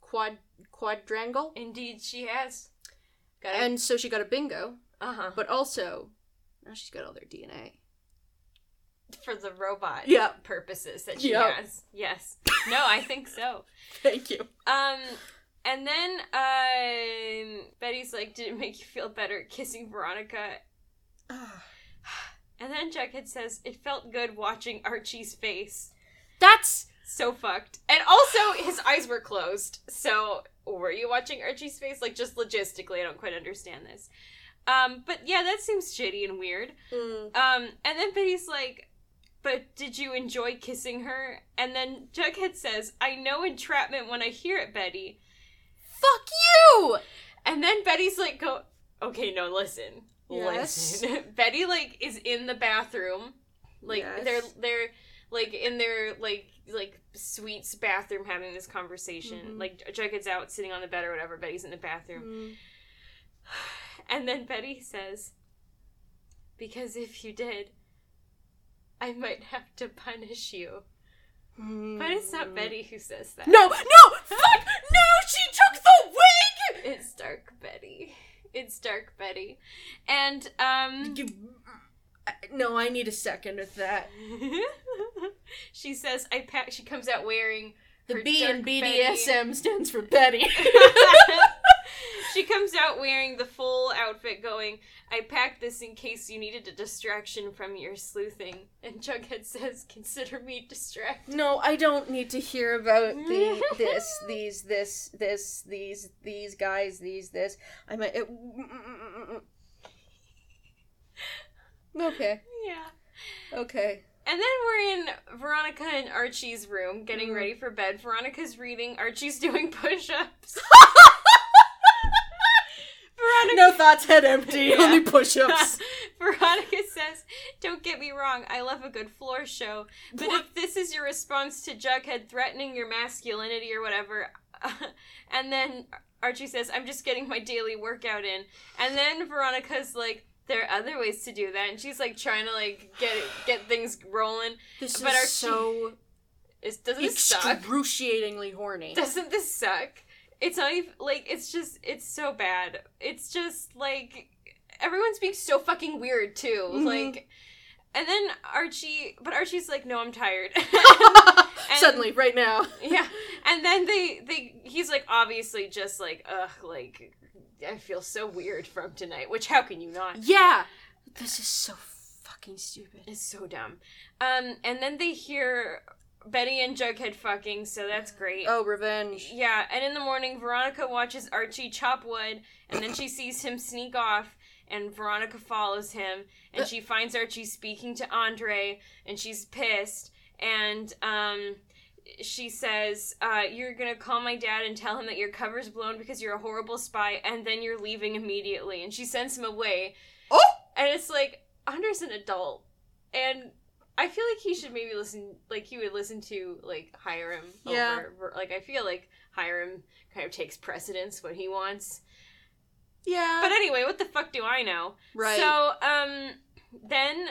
A: quad quadrangle,
B: Indeed, she has. Got it.
A: and so she got a bingo.
B: uh huh.
A: But also, now she's got all their DNA.
B: For the robot
A: Yeah.
B: purposes that she
A: Yep.
B: has. Yes. No, I think so.
A: Thank you.
B: Um, and then um, Betty's like, "Did it make you feel better kissing Veronica?" And then Jughead says, "It felt good watching Archie's face."
A: That's
B: So fucked. And also, his eyes were closed. So, were you watching Archie's face? Like, just logistically, I don't quite understand this. Um, but yeah, that seems shitty and weird.
A: mm,
B: Um, and then Betty's like, but did you enjoy kissing her? And then Jughead says, I know entrapment when I hear it, Betty.
A: fuck you.
B: And then Betty's like, go, okay, no, listen.
A: Yes.
B: Listen. Betty, like, is in the bathroom. Like,
A: Yes.
B: they're, they're, like, in their, like, like, suite's bathroom having this conversation.
A: Mhm.
B: Like, Jughead's out sitting on the bed or whatever. Betty's in the bathroom.
A: Mm.
B: And then Betty says, Because if you did, I might have to punish you. But it's not Betty who says that.
A: Mm. No, no, fuck, no, she took the wig.
B: It's Dark Betty. It's Dark Betty. And, um.
A: You- No, I need a second of that.
B: she says, I pack. She comes out wearing.
A: The B in
B: Dark Betty.
A: BDSM stands for Betty.
B: she comes out wearing the full outfit, going, I packed this in case you needed a distraction from your sleuthing. And Jughead says, Consider me distracted.
A: no, I don't need to hear about the this, these, this, this, these, these guys, these, this. I might. It, mm, mm, mm, okay,
B: Yeah.
A: okay.
B: And then we're in Veronica and Archie's room getting
A: Mhm.
B: ready for bed. Veronica's reading, Archie's doing push ups. Veronica.
A: No thoughts, head empty.
B: Yeah.
A: Only push-ups.
B: Veronica says, Don't get me wrong, I love a good floor show. But
A: What?
B: if this is your response to Jughead threatening your masculinity or whatever, and then Archie says, I'm just getting my daily workout in. And then Veronica's like, there are other ways to do that, and she's like trying to like get get things rolling.
A: This
B: But
A: is
B: Archie-
A: so
B: Is doesn't this suck?
A: excruciatingly horny.
B: Doesn't this suck? It's not even like it's just it's so bad. It's just like everyone's being so fucking weird too.
A: Mhm.
B: Like and then Archie but Archie's like, no, I'm tired. And-
A: Suddenly, right now.
B: yeah. And then they they he's like obviously just like, ugh, like I feel so weird from tonight, which how can you not?
A: Yeah. This is so fucking stupid.
B: It's so dumb. Um and then they hear Betty and Jughead fucking, so that's great.
A: Oh, revenge.
B: Yeah, and in the morning, Veronica watches Archie chop wood, and then she sees him sneak off, and Veronica follows him, and she finds Archie speaking to Andre, and she's pissed, and um, she says, uh, "You're gonna call my dad and tell him that your cover's blown because you're a horrible spy, and then you're leaving immediately." And she sends him away,
A: Oh!
B: and it's like Andre's an adult, and. I feel like he should maybe listen, like he would listen to like Hiram
A: Yeah.
B: over. Like I feel like Hiram kind of takes precedence when he wants.
A: Yeah.
B: But anyway, what the fuck do I know?
A: right.
B: So, um, then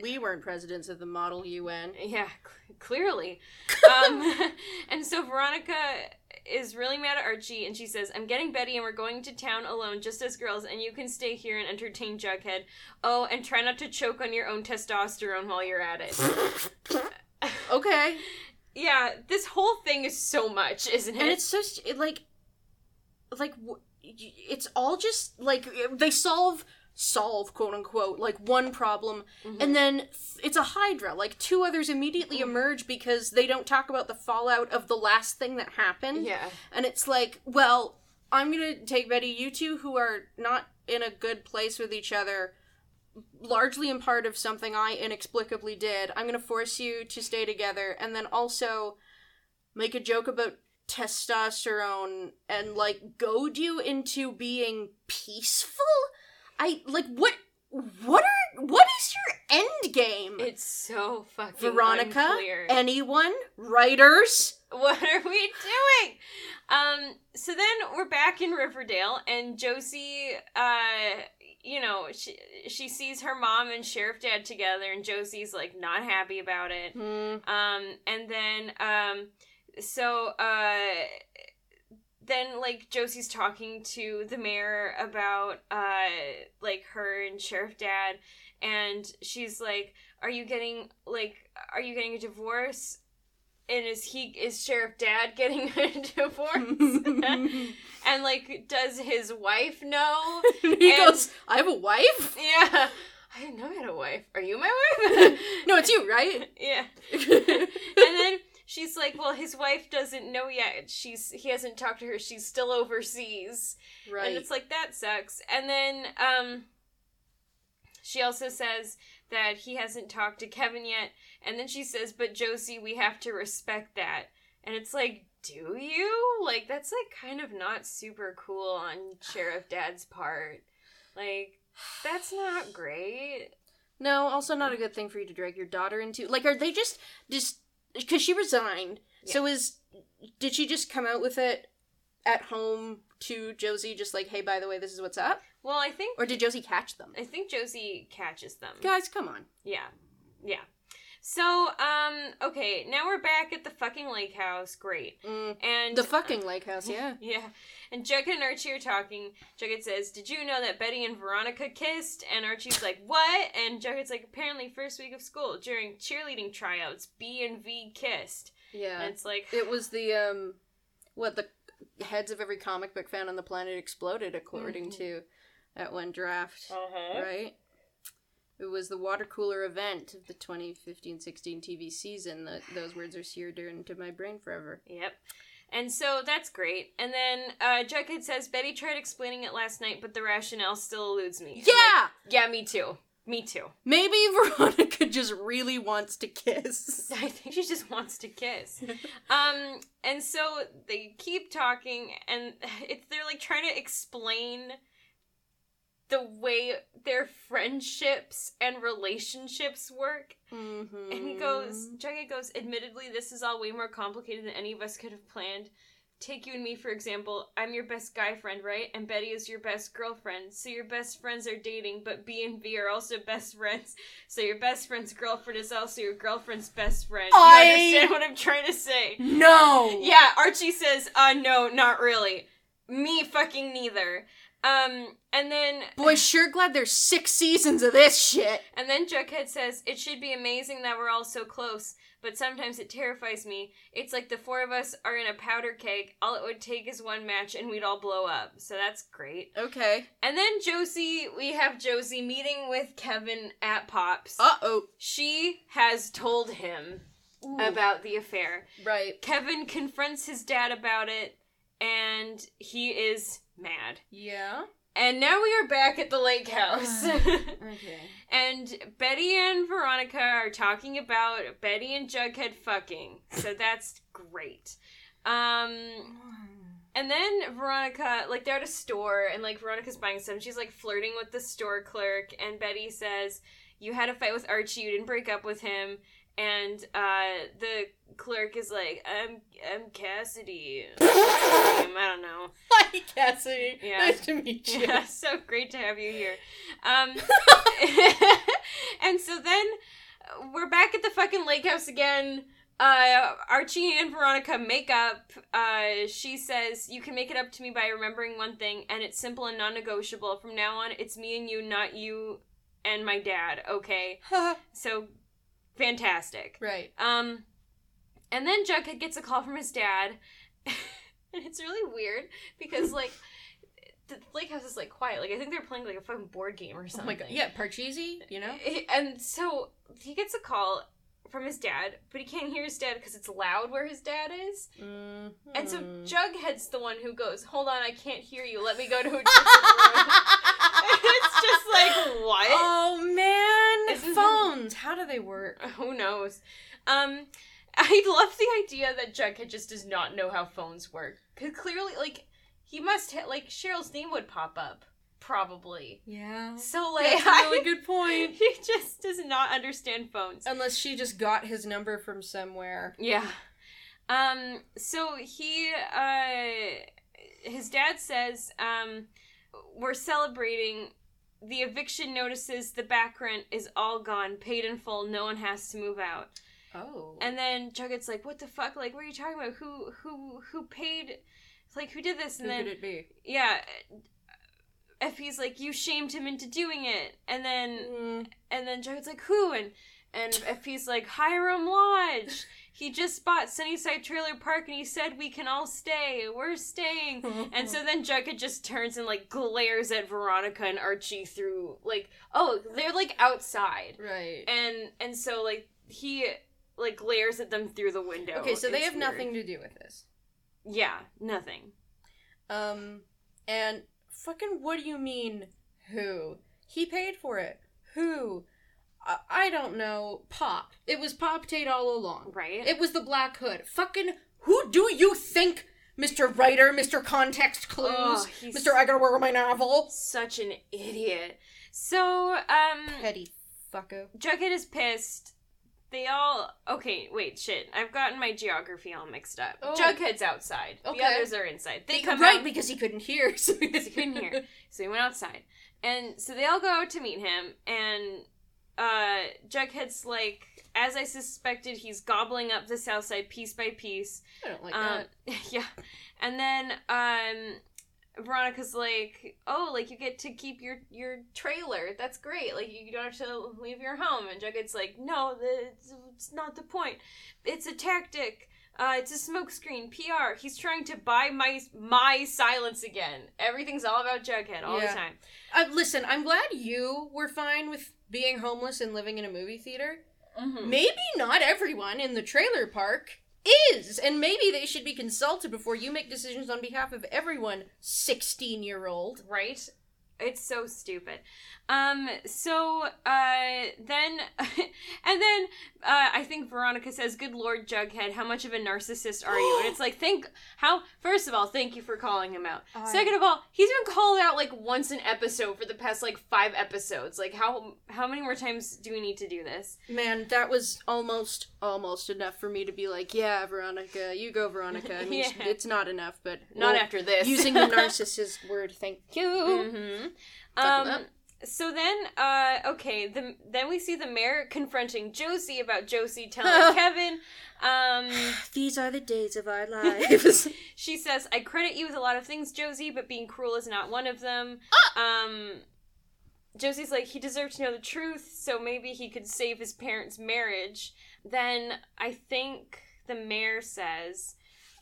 A: we weren't presidents of the model UN.
B: yeah, cl- clearly, um, and so Veronica is really mad at Archie, and she says, "I'm getting Betty, and we're going to town alone, just as girls, and you can stay here and entertain Jughead. Oh, and try not to choke on your own testosterone while you're at it."
A: Okay.
B: yeah, this whole thing is so much, isn't it?
A: And it's just it, like, like it's all just like they solve solve quote unquote like one problem
B: Mhm.
A: and then th- it's a hydra like two others immediately
B: Mm.
A: emerge because they don't talk about the fallout of the last thing that happened
B: yeah.
A: and it's like well i'm gonna take betty you two who are not in a good place with each other largely in part of something i inexplicably did i'm gonna force you to stay together and then also make a joke about testosterone and like goad you into being peaceful i like what what are what is your end game
B: It's so fucking
A: veronica
B: unclear.
A: anyone writers
B: What are we doing? Um, so then we're back in Riverdale, and Josie, uh, you know, she she sees her mom and Sheriff Dad together, and Josie's like not happy about it.
A: Hmm.
B: Um, and then um, so uh, then like Josie's talking to the mayor about uh like her and Sheriff Dad, and she's like, "Are you getting like are you getting a divorce?" And is he is Sheriff Dad getting a divorce? and like, does his wife know?
A: he
B: And-
A: goes, I have a wife?
B: Yeah. I didn't know I had a wife. Are you my wife?
A: No, it's you, right?
B: yeah. And then she's like, "Well, his wife doesn't know yet. She's he hasn't talked to her. She's still overseas."
A: right.
B: And it's like that sucks. And then um she also says that he hasn't talked to Kevin yet. And then she says, "But Josie, we have to respect that." And it's like, "Do you? Like that's like kind of not super cool on Sheriff Dad's part. Like that's not great."
A: no, also not a good thing for you to drag your daughter into. Like, are they just just because she resigned? So is did she just come out with it at home to Josie, just like, hey, by the way, this is what's up?
B: Well, I think
A: Or did Josie catch them?
B: I think Josie catches them.
A: Guys, come on.
B: Yeah. Yeah. So, um, okay, now we're back at the fucking lake house. Great.
A: Mm,
B: And
A: the fucking lake house, yeah.
B: Yeah. And Jughead and Archie are talking. Jughead says, Did you know that Betty and Veronica kissed? And Archie's like, What? And Jughead's like, Apparently, first week of school, during cheerleading tryouts, B and V kissed.
A: Yeah.
B: And it's like,
A: It was the um what the heads of every comic book found on the planet exploded according
B: Mhm.
A: to that one draft,
B: uh-huh.
A: right? It was the water cooler event of the 2015-16 TV season. That those words are seared into my brain forever.
B: Yep. And so that's great. And then uh, Jughead says, Betty tried explaining it last night, but the rationale still eludes me.
A: Yeah,
B: like, yeah, me too. Me too.
A: maybe Veronica just really wants to kiss.
B: I think she just wants to kiss. um, and so they keep talking, and it's they're like trying to explain the way their friendships and relationships work.
A: Mm-hmm.
B: And he goes, Jughead goes, admittedly, this is all way more complicated than any of us could have planned. Take you and me, for example. I'm your best guy friend, right? And Betty is your best girlfriend. So your best friends are dating, but B and V are also best friends. So your best friend's girlfriend is also your girlfriend's best friend. You
A: I-
B: understand what I'm trying to say?
A: no.
B: Yeah, Archie says, uh, no, not really. Me fucking neither. Um, and then
A: Boy, sure glad there's six seasons of this shit.
B: And then Jughead says, It should be amazing that we're all so close, but sometimes it terrifies me. It's like the four of us are in a powder keg. All it would take is one match and we'd all blow up. So that's great.
A: Okay.
B: And then Josie, we have Josie meeting with Kevin at Pops.
A: Uh oh.
B: She has told him about the affair.
A: Right.
B: Kevin confronts his dad about it, and he is mad.
A: Yeah.
B: And now we are back at the lake house.
A: Okay.
B: And Betty and Veronica are talking about Betty and Jughead fucking. So that's great. Um and then Veronica like they're at a store and like Veronica's buying some. She's like flirting with the store clerk and Betty says, "You had a fight with Archie. You didn't break up with him." And uh the clerk is like, "I'm I'm Cassidy." I don't know.
A: Hi, Cassidy.
B: Yeah.
A: Nice to meet you.
B: Yeah, so great to have you here. Um, and so then we're back at the fucking lake house again. Uh, Archie and Veronica make up. Uh, she says, You can make it up to me by remembering one thing, and it's simple and non negotiable. From now on, it's me and you, not you and my dad, okay? So, fantastic.
A: right.
B: Um, and then Jughead gets a call from his dad, and it's really weird because like the lake house is like quiet. Like I think they're playing like a fucking board game or something.
A: Oh my god. Yeah, Parcheesi, you know?
B: And so he gets a call from his dad, but he can't hear his dad because it's loud where his dad is.
A: Mm-hmm.
B: And so Jughead's the one who goes, "Hold on, I can't hear you. Let me go to a different room." It's just like what?
A: Oh man,
B: This is-
A: phones. How do they work?
B: Who knows? Um, I love the idea that Jughead just does not know how phones work. Cause clearly, like, he must ha- like Cheryl's name would pop up, probably.
A: Yeah.
B: So like,
A: That's a really good point.
B: he just does not understand phones.
A: Unless she just got his number from somewhere.
B: Yeah. Um, so he, uh, his dad says, um, we're celebrating. The eviction notices the back rent is all gone, paid in full. No one has to move out.
A: Oh.
B: And then Jughead's like, "What the fuck? Like, what are you talking about? Who, who, who paid? Like, who did this?"
A: who
B: And then
A: could it be?
B: yeah, F.P.'s like, "You shamed him into doing it," and then
A: Mm.
B: and then Jughead's like, "Who?" and and F.P.'s like, "Hiram Lodge. He just bought Sunnyside Trailer Park, and he said we can all stay. We're staying." And so then Jughead just turns and like glares at Veronica and Archie through like, oh, they're like outside,
A: right.
B: and and so like he like glares at them through the window.
A: Okay, so they
B: It's
A: have
B: weird.
A: nothing to do with this.
B: Yeah, nothing.
A: Um, and fucking what do you mean, who? He paid for it. Who? I, don't know. Pop. It was Pop Tate all along.
B: Right?
A: It was the Black Hood. Fucking who do you think, Mr. Writer, Mr. Context Clues,
B: Oh,
A: Mr. I gotta work on my novel?
B: Such an idiot. So, um,
A: Petty fucko.
B: Jughead is pissed. They all. Okay, wait, shit. I've gotten my geography all mixed up.
A: Oh.
B: Jughead's outside.
A: Okay.
B: The others are inside. They come
A: right
B: out
A: because he couldn't hear. So he
B: he couldn't hear. So he went outside. And so they all go out to meet him, and uh, Jughead's like, as I suspected, he's gobbling up the South Side piece by piece.
A: I don't like
B: Um,
A: that.
B: yeah. And then um Veronica's like, "Oh, like you get to keep your your trailer. That's great. Like you don't have to leave your home." And Jughead's like, "No, the, it's, it's not the point. It's a tactic. Uh, it's a smokescreen. PR. He's trying to buy my my silence again. Everything's all about Jughead all
A: Yeah.
B: the time.
A: Uh, listen, I'm glad you were fine with being homeless and living in a movie theater.
B: Mm-hmm.
A: Maybe not everyone in the trailer park is, and maybe they should be consulted before you make decisions on behalf of everyone, 16 year old.
B: right it's so stupid um so uh then and then uh i think veronica says good lord jughead how much of a narcissist are you and it's like think how first of all thank you for calling him out
A: I-
B: second of all he's been called out like once an episode for the past like five episodes like how how many more times do we need to do this
A: Man, that was almost, almost enough for me to be like, yeah, Veronica, you go, Veronica. I mean,
B: Yeah.
A: it's not enough, but
B: not
A: well,
B: after this
A: using the narcissist word, thank you.
B: hmm Um. So then, uh, okay, the, then we see the mayor confronting Josie about Josie telling Kevin. Um,
A: These are the days of our lives.
B: she says, "I credit you with a lot of things, Josie, but being cruel is not one of them." Um, Josie's like, he deserved to know the truth, so maybe he could save his parents' marriage. Then I think the mayor says,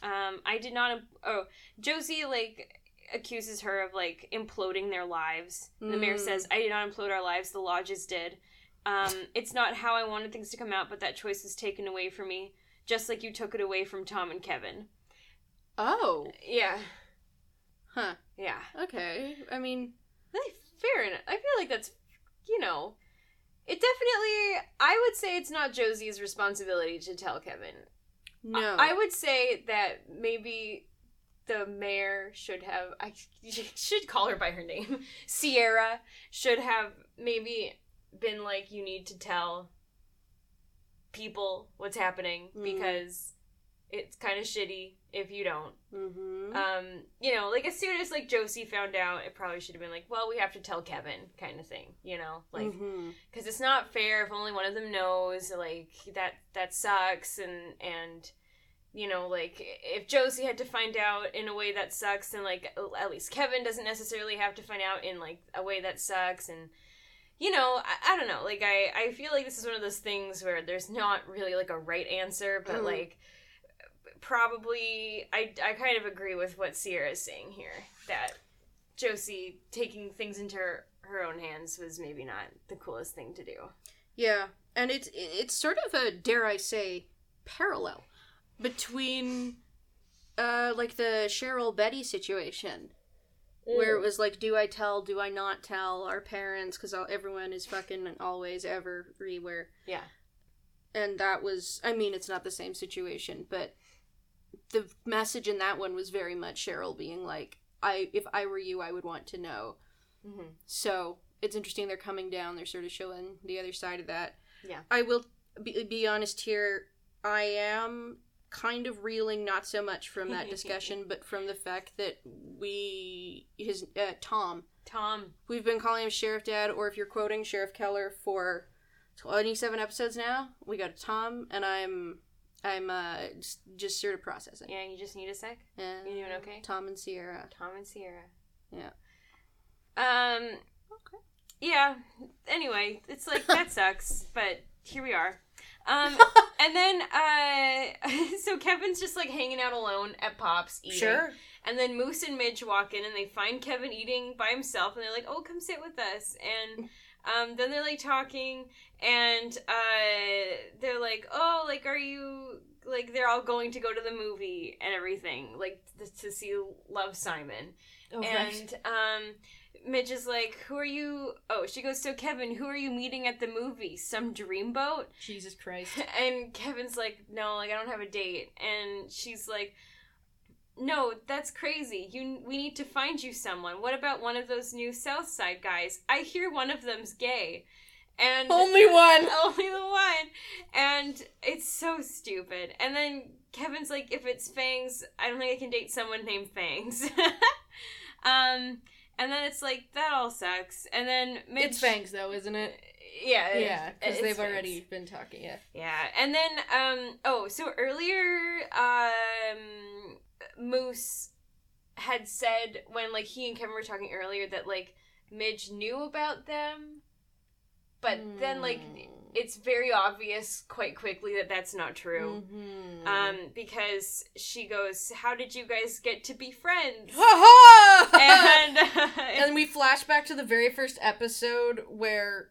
B: um, "I did not." Imp- oh, Josie like accuses her of like imploding their lives. And the mayor
A: Mm.
B: says, "I did not implode our lives. The lodges did. Um, it's not how I wanted things to come out, but that choice was taken away from me, just like you took it away from Tom and Kevin."
A: oh,
B: Yeah,
A: huh.
B: yeah.
A: Okay. I mean,
B: fair enough. I feel like that's, you know, it definitely. I would say it's not Josie's responsibility to tell Kevin.
A: no.
B: I would say that maybe the mayor should have. I should call her by her name. Sierra should have maybe been like, you need to tell people what's happening
A: Mm.
B: because it's kind of shitty if you don't.
A: mm-hmm.
B: Um, you know, like as soon as like Josie found out, it probably should have been like, well, we have to tell Kevin, kind of thing. You know, like because it's not fair if only one of them knows. Like that that sucks, and and you know, like if Josie had to find out in a way that sucks, then like at least Kevin doesn't necessarily have to find out in like a way that sucks, and you know, I, I don't know. Like I I feel like this is one of those things where there's not really like a right answer, but
A: Mhm.
B: like probably I I kind of agree with what Sierra is saying here that Josie taking things into her, her own hands was maybe not the coolest thing to do.
A: Yeah, and it's it's sort of a dare I say parallel between uh like the Cheryl Betty situation where it was like do I tell do I not tell our parents cuz everyone is fucking always ever everywhere.
B: Yeah.
A: And that was I mean it's not the same situation, but the message in that one was very much Cheryl being like I if I were you I would want to know.
B: Mm-hmm.
A: So it's interesting they're coming down. They're sort of showing the other side of that.
B: Yeah.
A: I will be, be honest here. I am kind of reeling not so much from that discussion, but from the fact that we his uh, Tom.
B: Tom.
A: We've been calling him Sheriff Dad, or if you're quoting Sheriff Keller for 27 episodes now, we got a Tom, and I'm I'm uh just, just sort of processing.
B: Yeah, you just need a sec.
A: And
B: You doing okay?
A: Tom and Sierra.
B: Tom and Sierra.
A: Yeah.
B: Um.
A: Okay.
B: Yeah. Anyway, it's like that sucks, but here we are. Um. and then uh, so Kevin's just like hanging out alone at Pops eating.
A: Sure.
B: And then Moose and Midge walk in and they find Kevin eating by himself and they're like, "Oh, come sit with us." And um, then they're like talking and uh, they're like, "Oh, like, are you like?" They're all going to go to the movie and everything, like th- to see Love Simon.
A: Oh,
B: and um, Midge is like, "Who are you?" Oh, she goes, "So Kevin, who are you meeting at the movie? Some dreamboat?"
A: Jesus Christ.
B: And Kevin's like, "No, like I don't have a date." And she's like, "No, that's crazy. You we need to find you someone. What about one of those new South Side guys? I hear one of them's gay." And
A: Only one.
B: only the one. And it's so stupid. And then Kevin's like, if it's Fangs, I don't think I can date someone named Fangs. um, and then it's like, that all sucks. And then Midge,
A: It's Fangs though, isn't it?
B: Yeah,
A: Yeah, because they've
B: Fangs.
A: already been talking. Yeah.
B: Yeah, and then um oh, so earlier um Moose had said when like he and Kevin were talking earlier that like Midge knew about them, but then like
A: Hmm.
B: It's very obvious quite quickly that that's not true.
A: Mhm.
B: Um, because she goes, "How did you guys get to be friends?" And
A: and we flash back to the very first episode where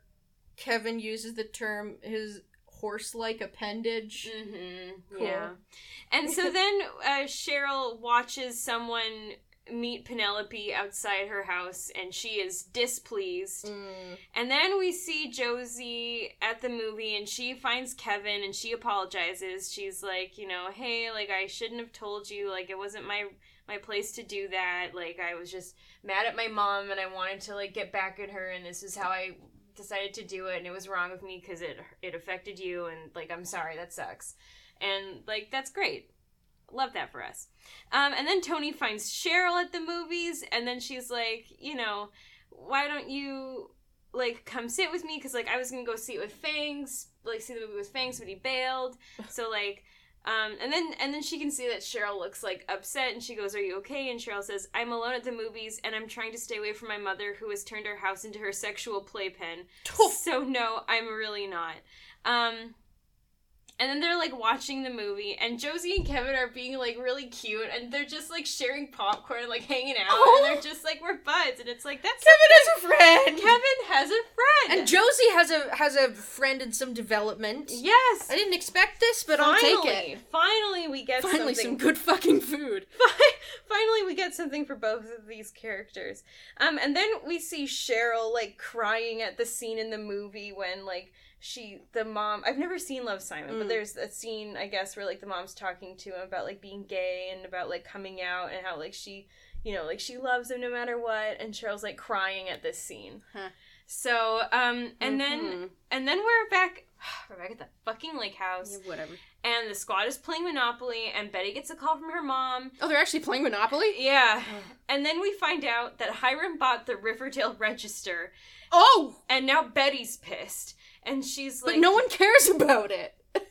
A: Kevin uses the term his horse-like appendage.
B: hmm
A: Cool.
B: Yeah. And so then uh, Cheryl watches someone meet Penelope outside her house and she is displeased.
A: Mm.
B: And then we see Josie at the movie and she finds Kevin and she apologizes. She's like, you know, hey, like I shouldn't have told you, like it wasn't my my place to do that. Like I was just mad at my mom and I wanted to like get back at her and this is how I decided to do it and it was wrong of me cuz it it affected you and like I'm sorry, that sucks. And like that's great. Love that for us. Um, and then Toni finds Cheryl at the movies, and then she's like, you know, why don't you like come sit with me? Because like I was gonna go see it with Fangs, like see the movie with Fangs, but he bailed. So like, um, and then and then she can see that Cheryl looks like upset, and she goes, "Are you okay?" And Cheryl says, "I'm alone at the movies, and I'm trying to stay away from my mother, who has turned her house into her sexual playpen. so no, I'm really not." Um, and then they're like watching the movie, and Josie and Kevin are being like really cute, and they're just like sharing popcorn, like hanging out,
A: Oh.
B: and they're just like we're buds, and it's like that's
A: Kevin has a friend.
B: Kevin has a friend,
A: and Josie has a has a friend in some development.
B: yes,
A: I didn't expect this, but
B: finally,
A: I'll take it.
B: Finally, we get
A: Finally,
B: something.
A: some good fucking food.
B: Finally, we get something for both of these characters. Um, and then we see Cheryl like crying at the scene in the movie when like she the mom. I've never seen Love Simon, but
A: Mm.
B: there's a scene I guess where like the mom's talking to him about like being gay and about like coming out and how like she, you know, like she loves him no matter what. And Cheryl's like crying at this scene.
A: Huh.
B: So um, and then
A: Mhm.
B: and then we're back. We're back at the fucking lake house,
A: Yeah, whatever.
B: and the squad is playing Monopoly, and Betty gets a call from her mom.
A: Oh, they're actually playing Monopoly.
B: Yeah. And then we find out that Hiram bought the Riverdale Register,
A: Oh,
B: and now Betty's pissed. And she's like, but
A: no one cares about it.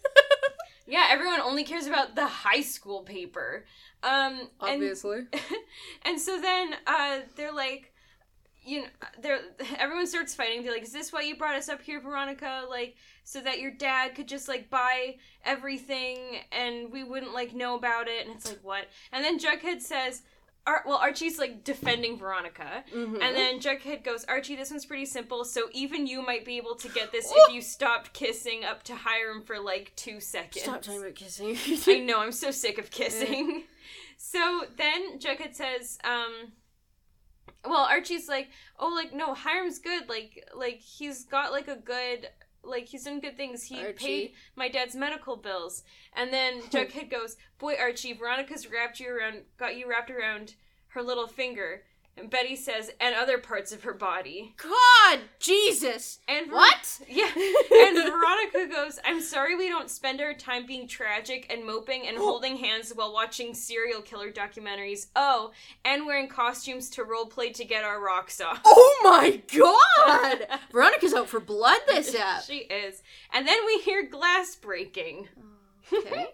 B: Yeah, everyone only cares about the high school paper. Um, and,
A: Obviously.
B: and so then uh, they're like, you know, they're everyone starts fighting. They're like, "Is this why you brought us up here, Veronica? Like, so that your dad could just like buy everything and we wouldn't like know about it?" And it's like, "What?" And then Jughead says, Ar- "Well, Archie's like defending Veronica."
A: Mhm.
B: And then Jughead goes, Archie, this one's pretty simple, so even you might be able to get this if you stopped kissing up to Hiram for like two seconds.
A: Stop talking about kissing.
B: I know, I'm so sick of kissing. so then Jughead says, um, well, Archie's like, oh, like, no, Hiram's good. Like, like, he's got, like, a good, like, he's done good things. He
A: Archie.
B: paid my dad's medical bills. And then Jughead goes, boy, Archie, Veronica's wrapped you around, got you wrapped around her little finger. And Betty says, and other parts of her body.
A: God, Jesus.
B: And Ver-
A: What?
B: Yeah. And Veronica goes, I'm sorry we don't spend our time being tragic and moping and oh. holding hands while watching serial killer documentaries. Oh, and wearing costumes to roleplay to get our rocks off.
A: Oh my god! Veronica's out for blood this app.
B: she is. And then we hear glass breaking. Oh.
A: Okay.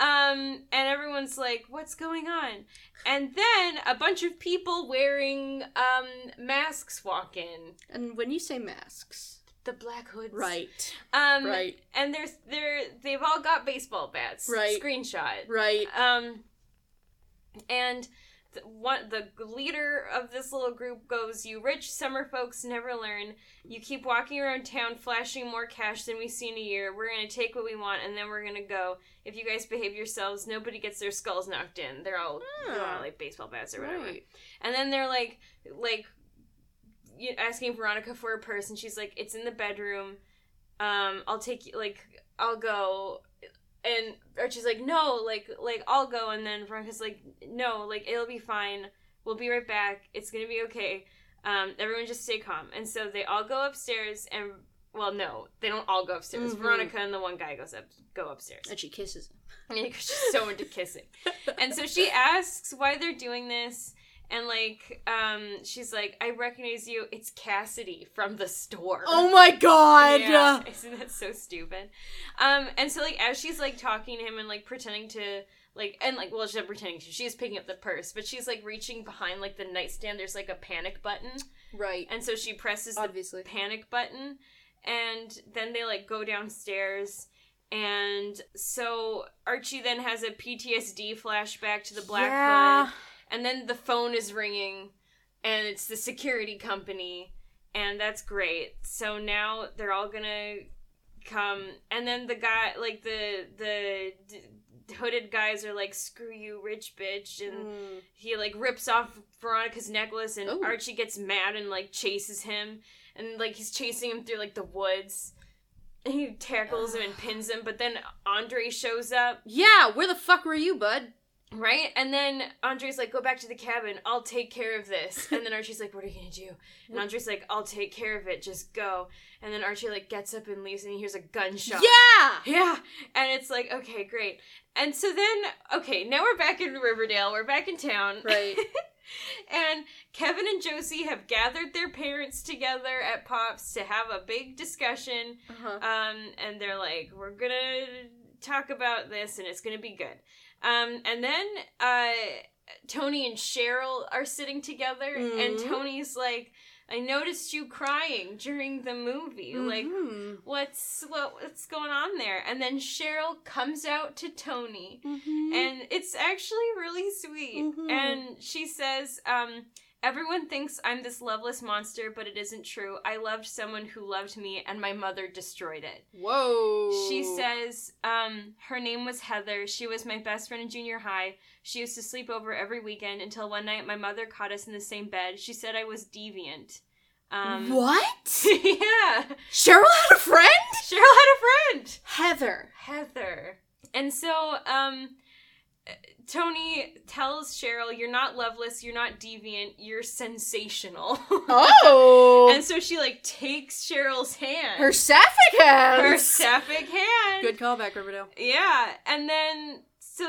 B: Um, and everyone's like, what's going on? And then a bunch of people wearing um masks walk in.
A: And when you say masks,
B: The black hoods.
A: right,
B: Um
A: right,
B: and there's they're they've all got baseball bats.
A: Right.
B: Screenshot.
A: right.
B: Um and the, one the leader of this little group goes, "You rich summer folks never learn. You keep walking around town flashing more cash than we see in a year. We're gonna take what we want, and then we're gonna go. If you guys behave yourselves, nobody gets their skulls knocked in. They're all, they're all
A: Ah.
B: like baseball bats or whatever.
A: Right.
B: And then they're like, like, asking Veronica for a purse, and she's like, "It's in the bedroom. Um, I'll take you. Like, I'll go." And Archie's like, "No, like, like I'll go." And then Veronica's like, "No, like it'll be fine. We'll be right back. It's gonna be okay. Um, everyone just stay calm." And so they all go upstairs, and well, no, they don't all go upstairs.
A: Mhm.
B: Veronica and the one guy goes up, go upstairs.
A: And she kisses him.
B: Yeah, because she's so into kissing. And so she asks why they're doing this, and like, um, she's like, "I recognize you. It's Cassidy from the store."
A: Oh my god!
B: yeah, isn't that so stupid? Um, and so like as she's like talking to him and like pretending to like and like well she's not pretending to, she's picking up the purse, but she's like reaching behind like the nightstand. There's like a panic button,
A: Right.
B: and so she presses the
A: Obviously.
B: panic button and then they like go downstairs and so Archie then has a PTSD flashback to the Black
A: yeah.
B: And then the phone is ringing and it's the security company and that's great. So now they're all to come and then the guy like the the d- hooded guys are like screw you rich bitch and
A: Mm.
B: he like rips off Veronica's necklace and
A: Ooh.
B: Archie gets mad and like chases him and like he's chasing him through like the woods. And he tackles him and pins him, but then Andre shows up,
A: Yeah, where the fuck were you, bud?
B: Right? And then Andre's like, "Go back to the cabin. I'll take care of this." And then Archie's like, "What are you gonna do?" And Andre's like, "I'll take care of it. Just go." And then Archie like gets up and leaves, and he hears a gunshot.
A: Yeah!
B: Yeah. And it's like, okay, great. And so then, okay, now we're back in Riverdale. We're back in town.
A: Right.
B: and Kevin and Josie have gathered their parents together at Pops to have a big discussion.
A: Uh-huh.
B: Um, and they're like, we're gonna talk about this and it's gonna be good. Um, and then, uh, Toni and Cheryl are sitting together, and
A: Mhm.
B: Toni's like, I noticed you crying during the movie. Like,
A: Mhm.
B: what's what, what's going on there and then cheryl comes out to toni
A: Mhm.
B: and it's actually really sweet
A: Mhm.
B: and she says um everyone thinks i'm this loveless monster but it isn't true i loved someone who loved me and my mother destroyed it
A: Whoa.
B: she says um her name was heather she was my best friend in junior high she used to sleep over every weekend until one night my mother caught us in the same bed she said i was deviant um
A: What?
B: yeah
A: Cheryl had a friend?
B: cheryl had a friend
A: Heather.
B: Heather. And so, um, Toni tells Cheryl, You're not loveless, you're not deviant, you're sensational.
A: Oh.
B: and so she, like, takes Cheryl's hand.
A: her sapphic hand,
B: Her sapphic hand.
A: Good callback, Riverdale.
B: Yeah. And then, so.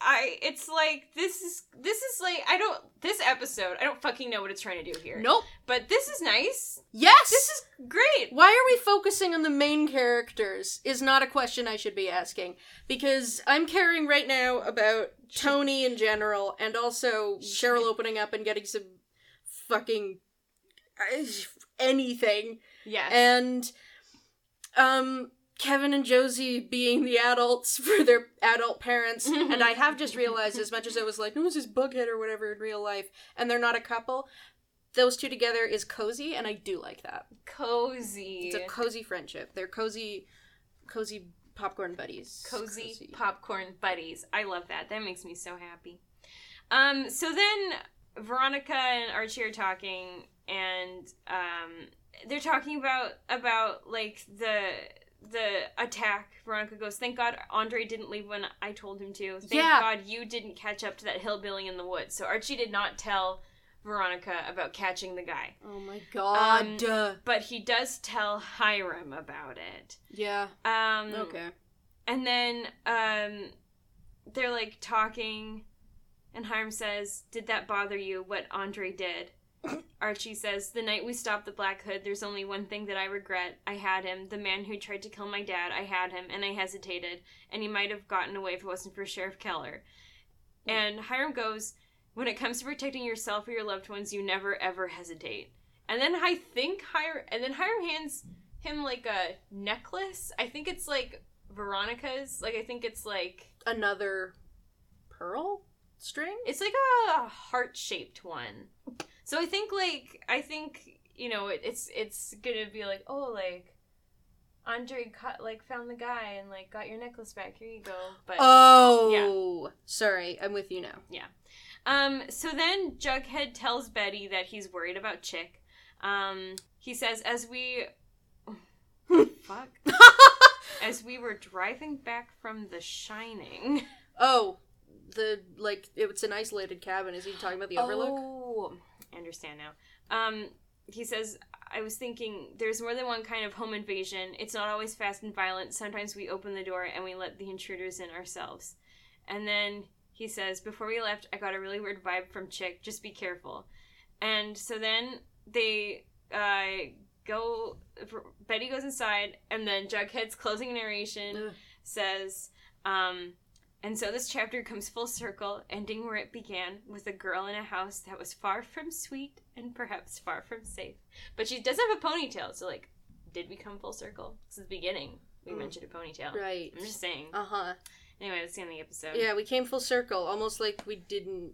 B: I it's like this is this is like I don't this episode I don't fucking know what it's trying to do here.
A: Nope.
B: But this is nice.
A: Yes.
B: This is great.
A: Why are we focusing on the main characters is not a question I should be asking. Because I'm caring right now about Toni in general and also Cheryl opening up and getting some fucking uh, anything.
B: Yes.
A: And um Kevin and Josie being the adults for their adult parents. and I have just realized, as much as I was like, who's this bughead or whatever in real life, and they're not a couple, those two together is cozy, and I do like that.
B: cozy.
A: It's a cozy friendship. They're cozy, cozy popcorn buddies.
B: cozy, popcorn buddies. I love that. That makes me so happy. Um, so then Veronica and Archie are talking, and um, they're talking about about like the the attack. Veronica goes, "Thank God Andre didn't leave when I told him to. Thank
A: Yeah.
B: God you didn't catch up to that hillbilly in the woods." So Archie did not tell Veronica about catching the guy.
A: Oh my god.
B: Um, But he does tell Hiram about it.
A: yeah.
B: Um,
A: Okay.
B: And then um, they're like talking, and Hiram says, Did that bother you, what Andre did? Archie says, The night we stopped the Black Hood, there's only one thing that I regret. I had him. The man who tried to kill my dad, I had him, and I hesitated, and he might have gotten away if it wasn't for Sheriff Keller. And Hiram goes, When it comes to protecting yourself or your loved ones, you never ever hesitate. And then I think Hiram, and then Hiram hands him like a necklace. I think it's like Veronica's. Like I think it's like
A: Another pearl string?
B: it's like a heart shaped one. So I think like I think you know it, it's it's gonna be like oh like Andre cut like found the guy and like got your necklace back. Here you go. But
A: Oh. Sorry, I'm with you now. Yeah.
B: Um so then Jughead tells Betty that he's worried about Chic. Um he says as we fuck as we were driving back from The Shining.
A: oh, the like it's an isolated cabin. Is he talking about the overlook?
B: Oh, I understand now. Um, he says, I was thinking there's more than one kind of home invasion. It's not always fast and violent. Sometimes we open the door and we let the intruders in ourselves. And then he says, Before we left, I got a really weird vibe from Chic. Just be careful. And so then they uh, go, Betty goes inside, and then Jughead's closing narration
A: Ugh.
B: says, um, and so this chapter comes full circle, ending where it began, with a girl in a house that was far from sweet and perhaps far from safe. But she does have a ponytail, so like, did we come full circle? This is the beginning. We
A: Mm.
B: mentioned a ponytail.
A: Right.
B: I'm just saying.
A: Uh huh.
B: Anyway, that's the end of the episode.
A: Yeah, we came full circle, almost like we didn't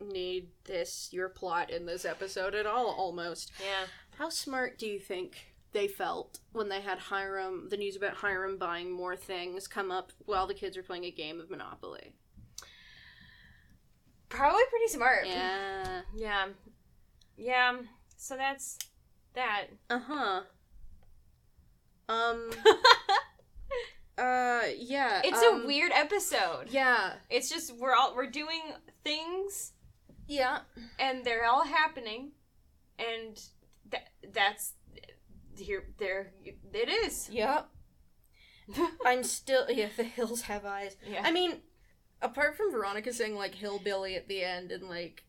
A: need this your plot in this episode at all. Almost.
B: Yeah.
A: How smart do you think they felt when they had Hiram, the news about Hiram buying more things, come up while the kids were playing a game of Monopoly?
B: Probably pretty smart.
A: Yeah.
B: Yeah. Yeah. So that's that.
A: Uh huh. Um. Uh. Yeah.
B: it's
A: um,
B: a weird episode.
A: Yeah.
B: It's just we're all we're doing things
A: Yeah.
B: and they're all happening and that that's here there it is
A: Yep. I'm still. Yeah. The hills have eyes.
B: yeah
A: I mean, apart from Veronica saying like hillbilly at the end and like,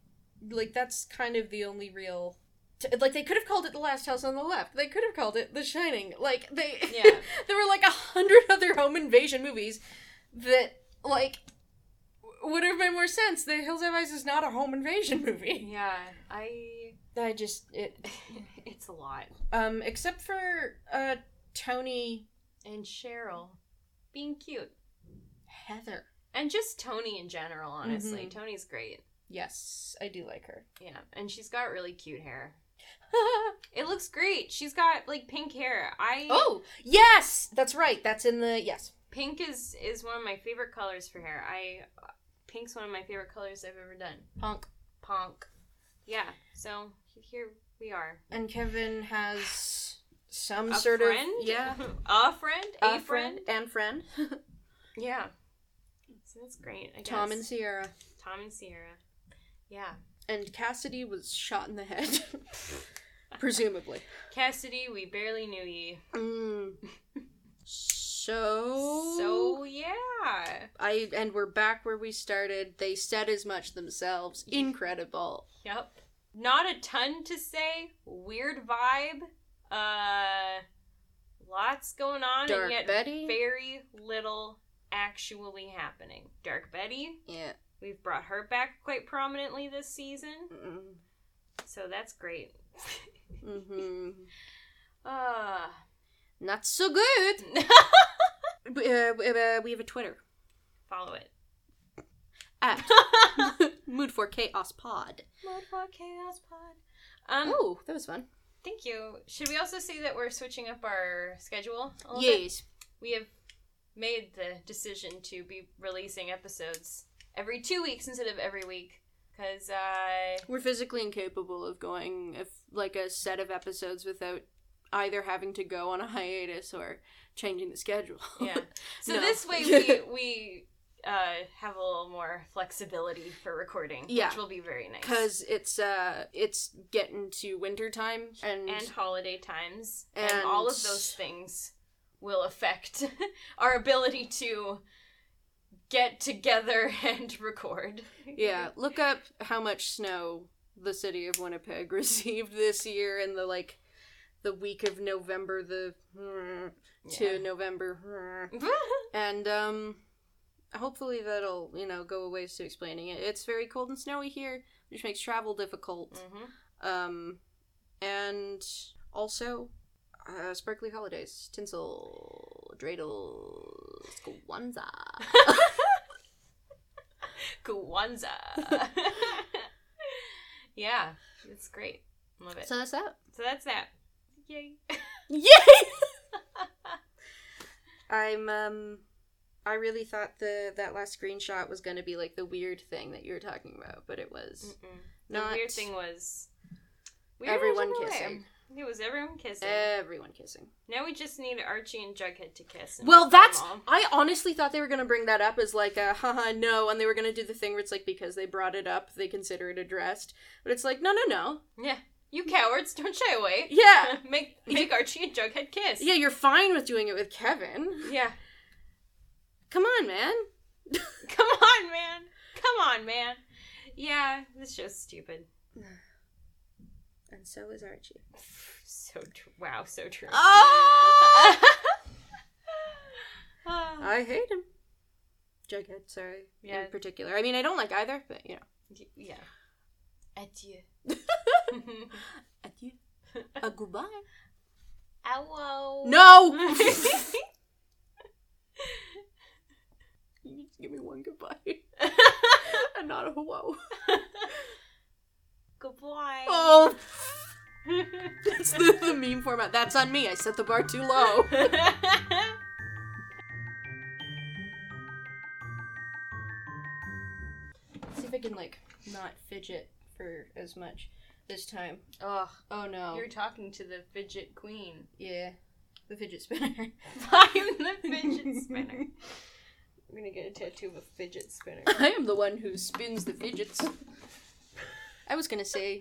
A: like that's kind of the only real. T- like they could have called it the last house on the left. They could have called it The Shining. Like they.
B: Yeah.
A: there were like a hundred other home invasion movies that like would have made more sense. The Hills Have Eyes is not a home invasion movie.
B: yeah i
A: I just it.
B: it's a lot
A: Um, except for uh Toni
B: and cheryl being cute
A: Heather.
B: and just toni in general honestly
A: Mhm.
B: toni's great
A: Yes, I do like her.
B: yeah and she's got really cute hair it looks great she's got like pink hair i
A: oh yes, that's right. That's in the yes.
B: pink is is one of my favorite colors for hair i pink's one of my favorite colors i've ever done
A: Punk.
B: punk yeah so here we are
A: And Kevin has some
B: a
A: sort
B: friend?
A: of yeah,
B: a friend, a, friend.
A: and friend.
B: Yeah. So that's great. I guess.
A: Tom and Sierra.
B: Tom and Sierra. Yeah.
A: And Cassidy was shot in the head. Presumably.
B: Cassidy, we barely knew ye.
A: Mm. So
B: So yeah.
A: I and we're back where we started. They said as much themselves. Incredible.
B: Yep. Not a ton to say. Weird vibe. Uh lots going on
A: Dark
B: and yet
A: Betty.
B: very little actually happening. Dark Betty,
A: yeah.
B: we've brought her back quite prominently this season.
A: Mm-mm.
B: So that's great.
A: mm-hmm.
B: Uh
A: Not so good. Uh, uh, we have a Twitter
B: follow it.
A: At Mood for Chaos Pod.
B: Mood for Chaos Pod. Um,
A: Oh, that was fun.
B: thank you. Should we also say that we're switching up our schedule a little bit?
A: Yes.
B: We have made the decision to be releasing episodes every two weeks instead of every week. Because, uh,
A: We're physically incapable of going if like a set of episodes without either having to go on a hiatus or changing the schedule.
B: yeah. So
A: No.
B: this way we, we uh, have a little more flexibility for recording,
A: Yeah.
B: which will be very nice.
A: because it's uh it's getting to winter time and,
B: and holiday times and,
A: And-
B: all of those things will affect our ability to get together and record.
A: yeah look up how much snow the city of winnipeg received this year in the like the week of november the to
B: Yeah.
A: november and um hopefully that'll you know go a ways to explaining it it's very cold and snowy here which makes travel difficult
B: Mhm.
A: um and also uh, sparkly holidays tinsel dreidels kwanzaa
B: Kwanzaa. yeah, it's great. Love it. So
A: that's that So
B: that's that. Yay.
A: yay i'm um i really thought the that last screenshot was going to be like the weird thing that you were talking about but it was
B: Mm-mm.
A: not
B: The weird thing was weird
A: everyone kissing
B: It was everyone kissing.
A: everyone kissing
B: now we just need Archie and Jughead to kiss.
A: Well, that's. I honestly thought they were gonna bring that up as like a haha no, and they were gonna do the thing where it's like because they brought it up, they consider it addressed. But it's like no, no, no.
B: Yeah, you cowards, don't shy away.
A: Yeah,
B: make make Archie and Jughead kiss.
A: yeah, you're fine with doing it with Kevin.
B: yeah.
A: Come on, man.
B: Come on, man. Come on, man. Yeah, it's just stupid.
A: And so is Archie.
B: So tr- wow, so true.
A: Oh. I hate him. Jughead, sorry.
B: Yeah.
A: In particular, I mean, I don't like either, but you know.
B: Yeah. Adieu.
A: Adieu. A goodbye.
B: Ow.
A: No. You just give me one goodbye and not a whoa.
B: Goodbye.
A: Oh. That's the, the meme format. That's on me. I set the bar too low. See if I can like not fidget for as much this time.
B: Ugh,
A: Oh no.
B: you're talking to the fidget queen.
A: Yeah. The fidget spinner.
B: I'm the fidget spinner. I'm gonna get a tattoo of a fidget spinner.
A: I am the one who spins the fidgets. I was gonna say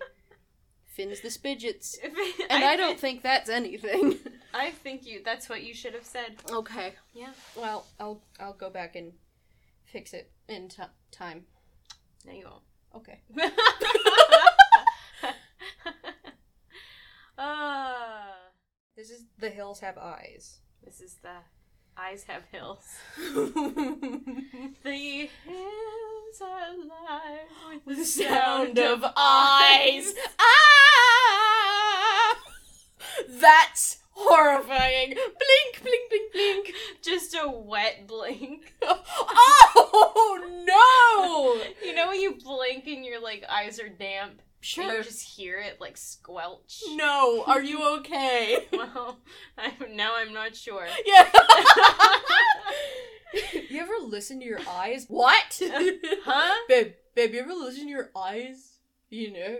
A: fins the spidgets. And I, don't think that's anything.
B: I think you. That's what you should have said.
A: okay.
B: Yeah.
A: Well, I'll I'll go back and fix it in t- time.
B: No, you won't.
A: Okay.
B: Ah.
A: This is the hills have eyes.
B: This is the eyes have hills. The hills are alive with the sound of eyes.
A: Ah! That's horrifying. Blink, blink, blink, blink.
B: Just a wet blink.
A: Oh no!
B: You know when you blink and your like eyes are damp? And
A: Sure.
B: you just hear it like squelch.
A: No. Are you okay?
B: Well, I'm, now I'm not sure.
A: Yeah. you ever listen to your eyes? What?
B: huh?
A: babe, babe, you ever listen to your eyes? You know,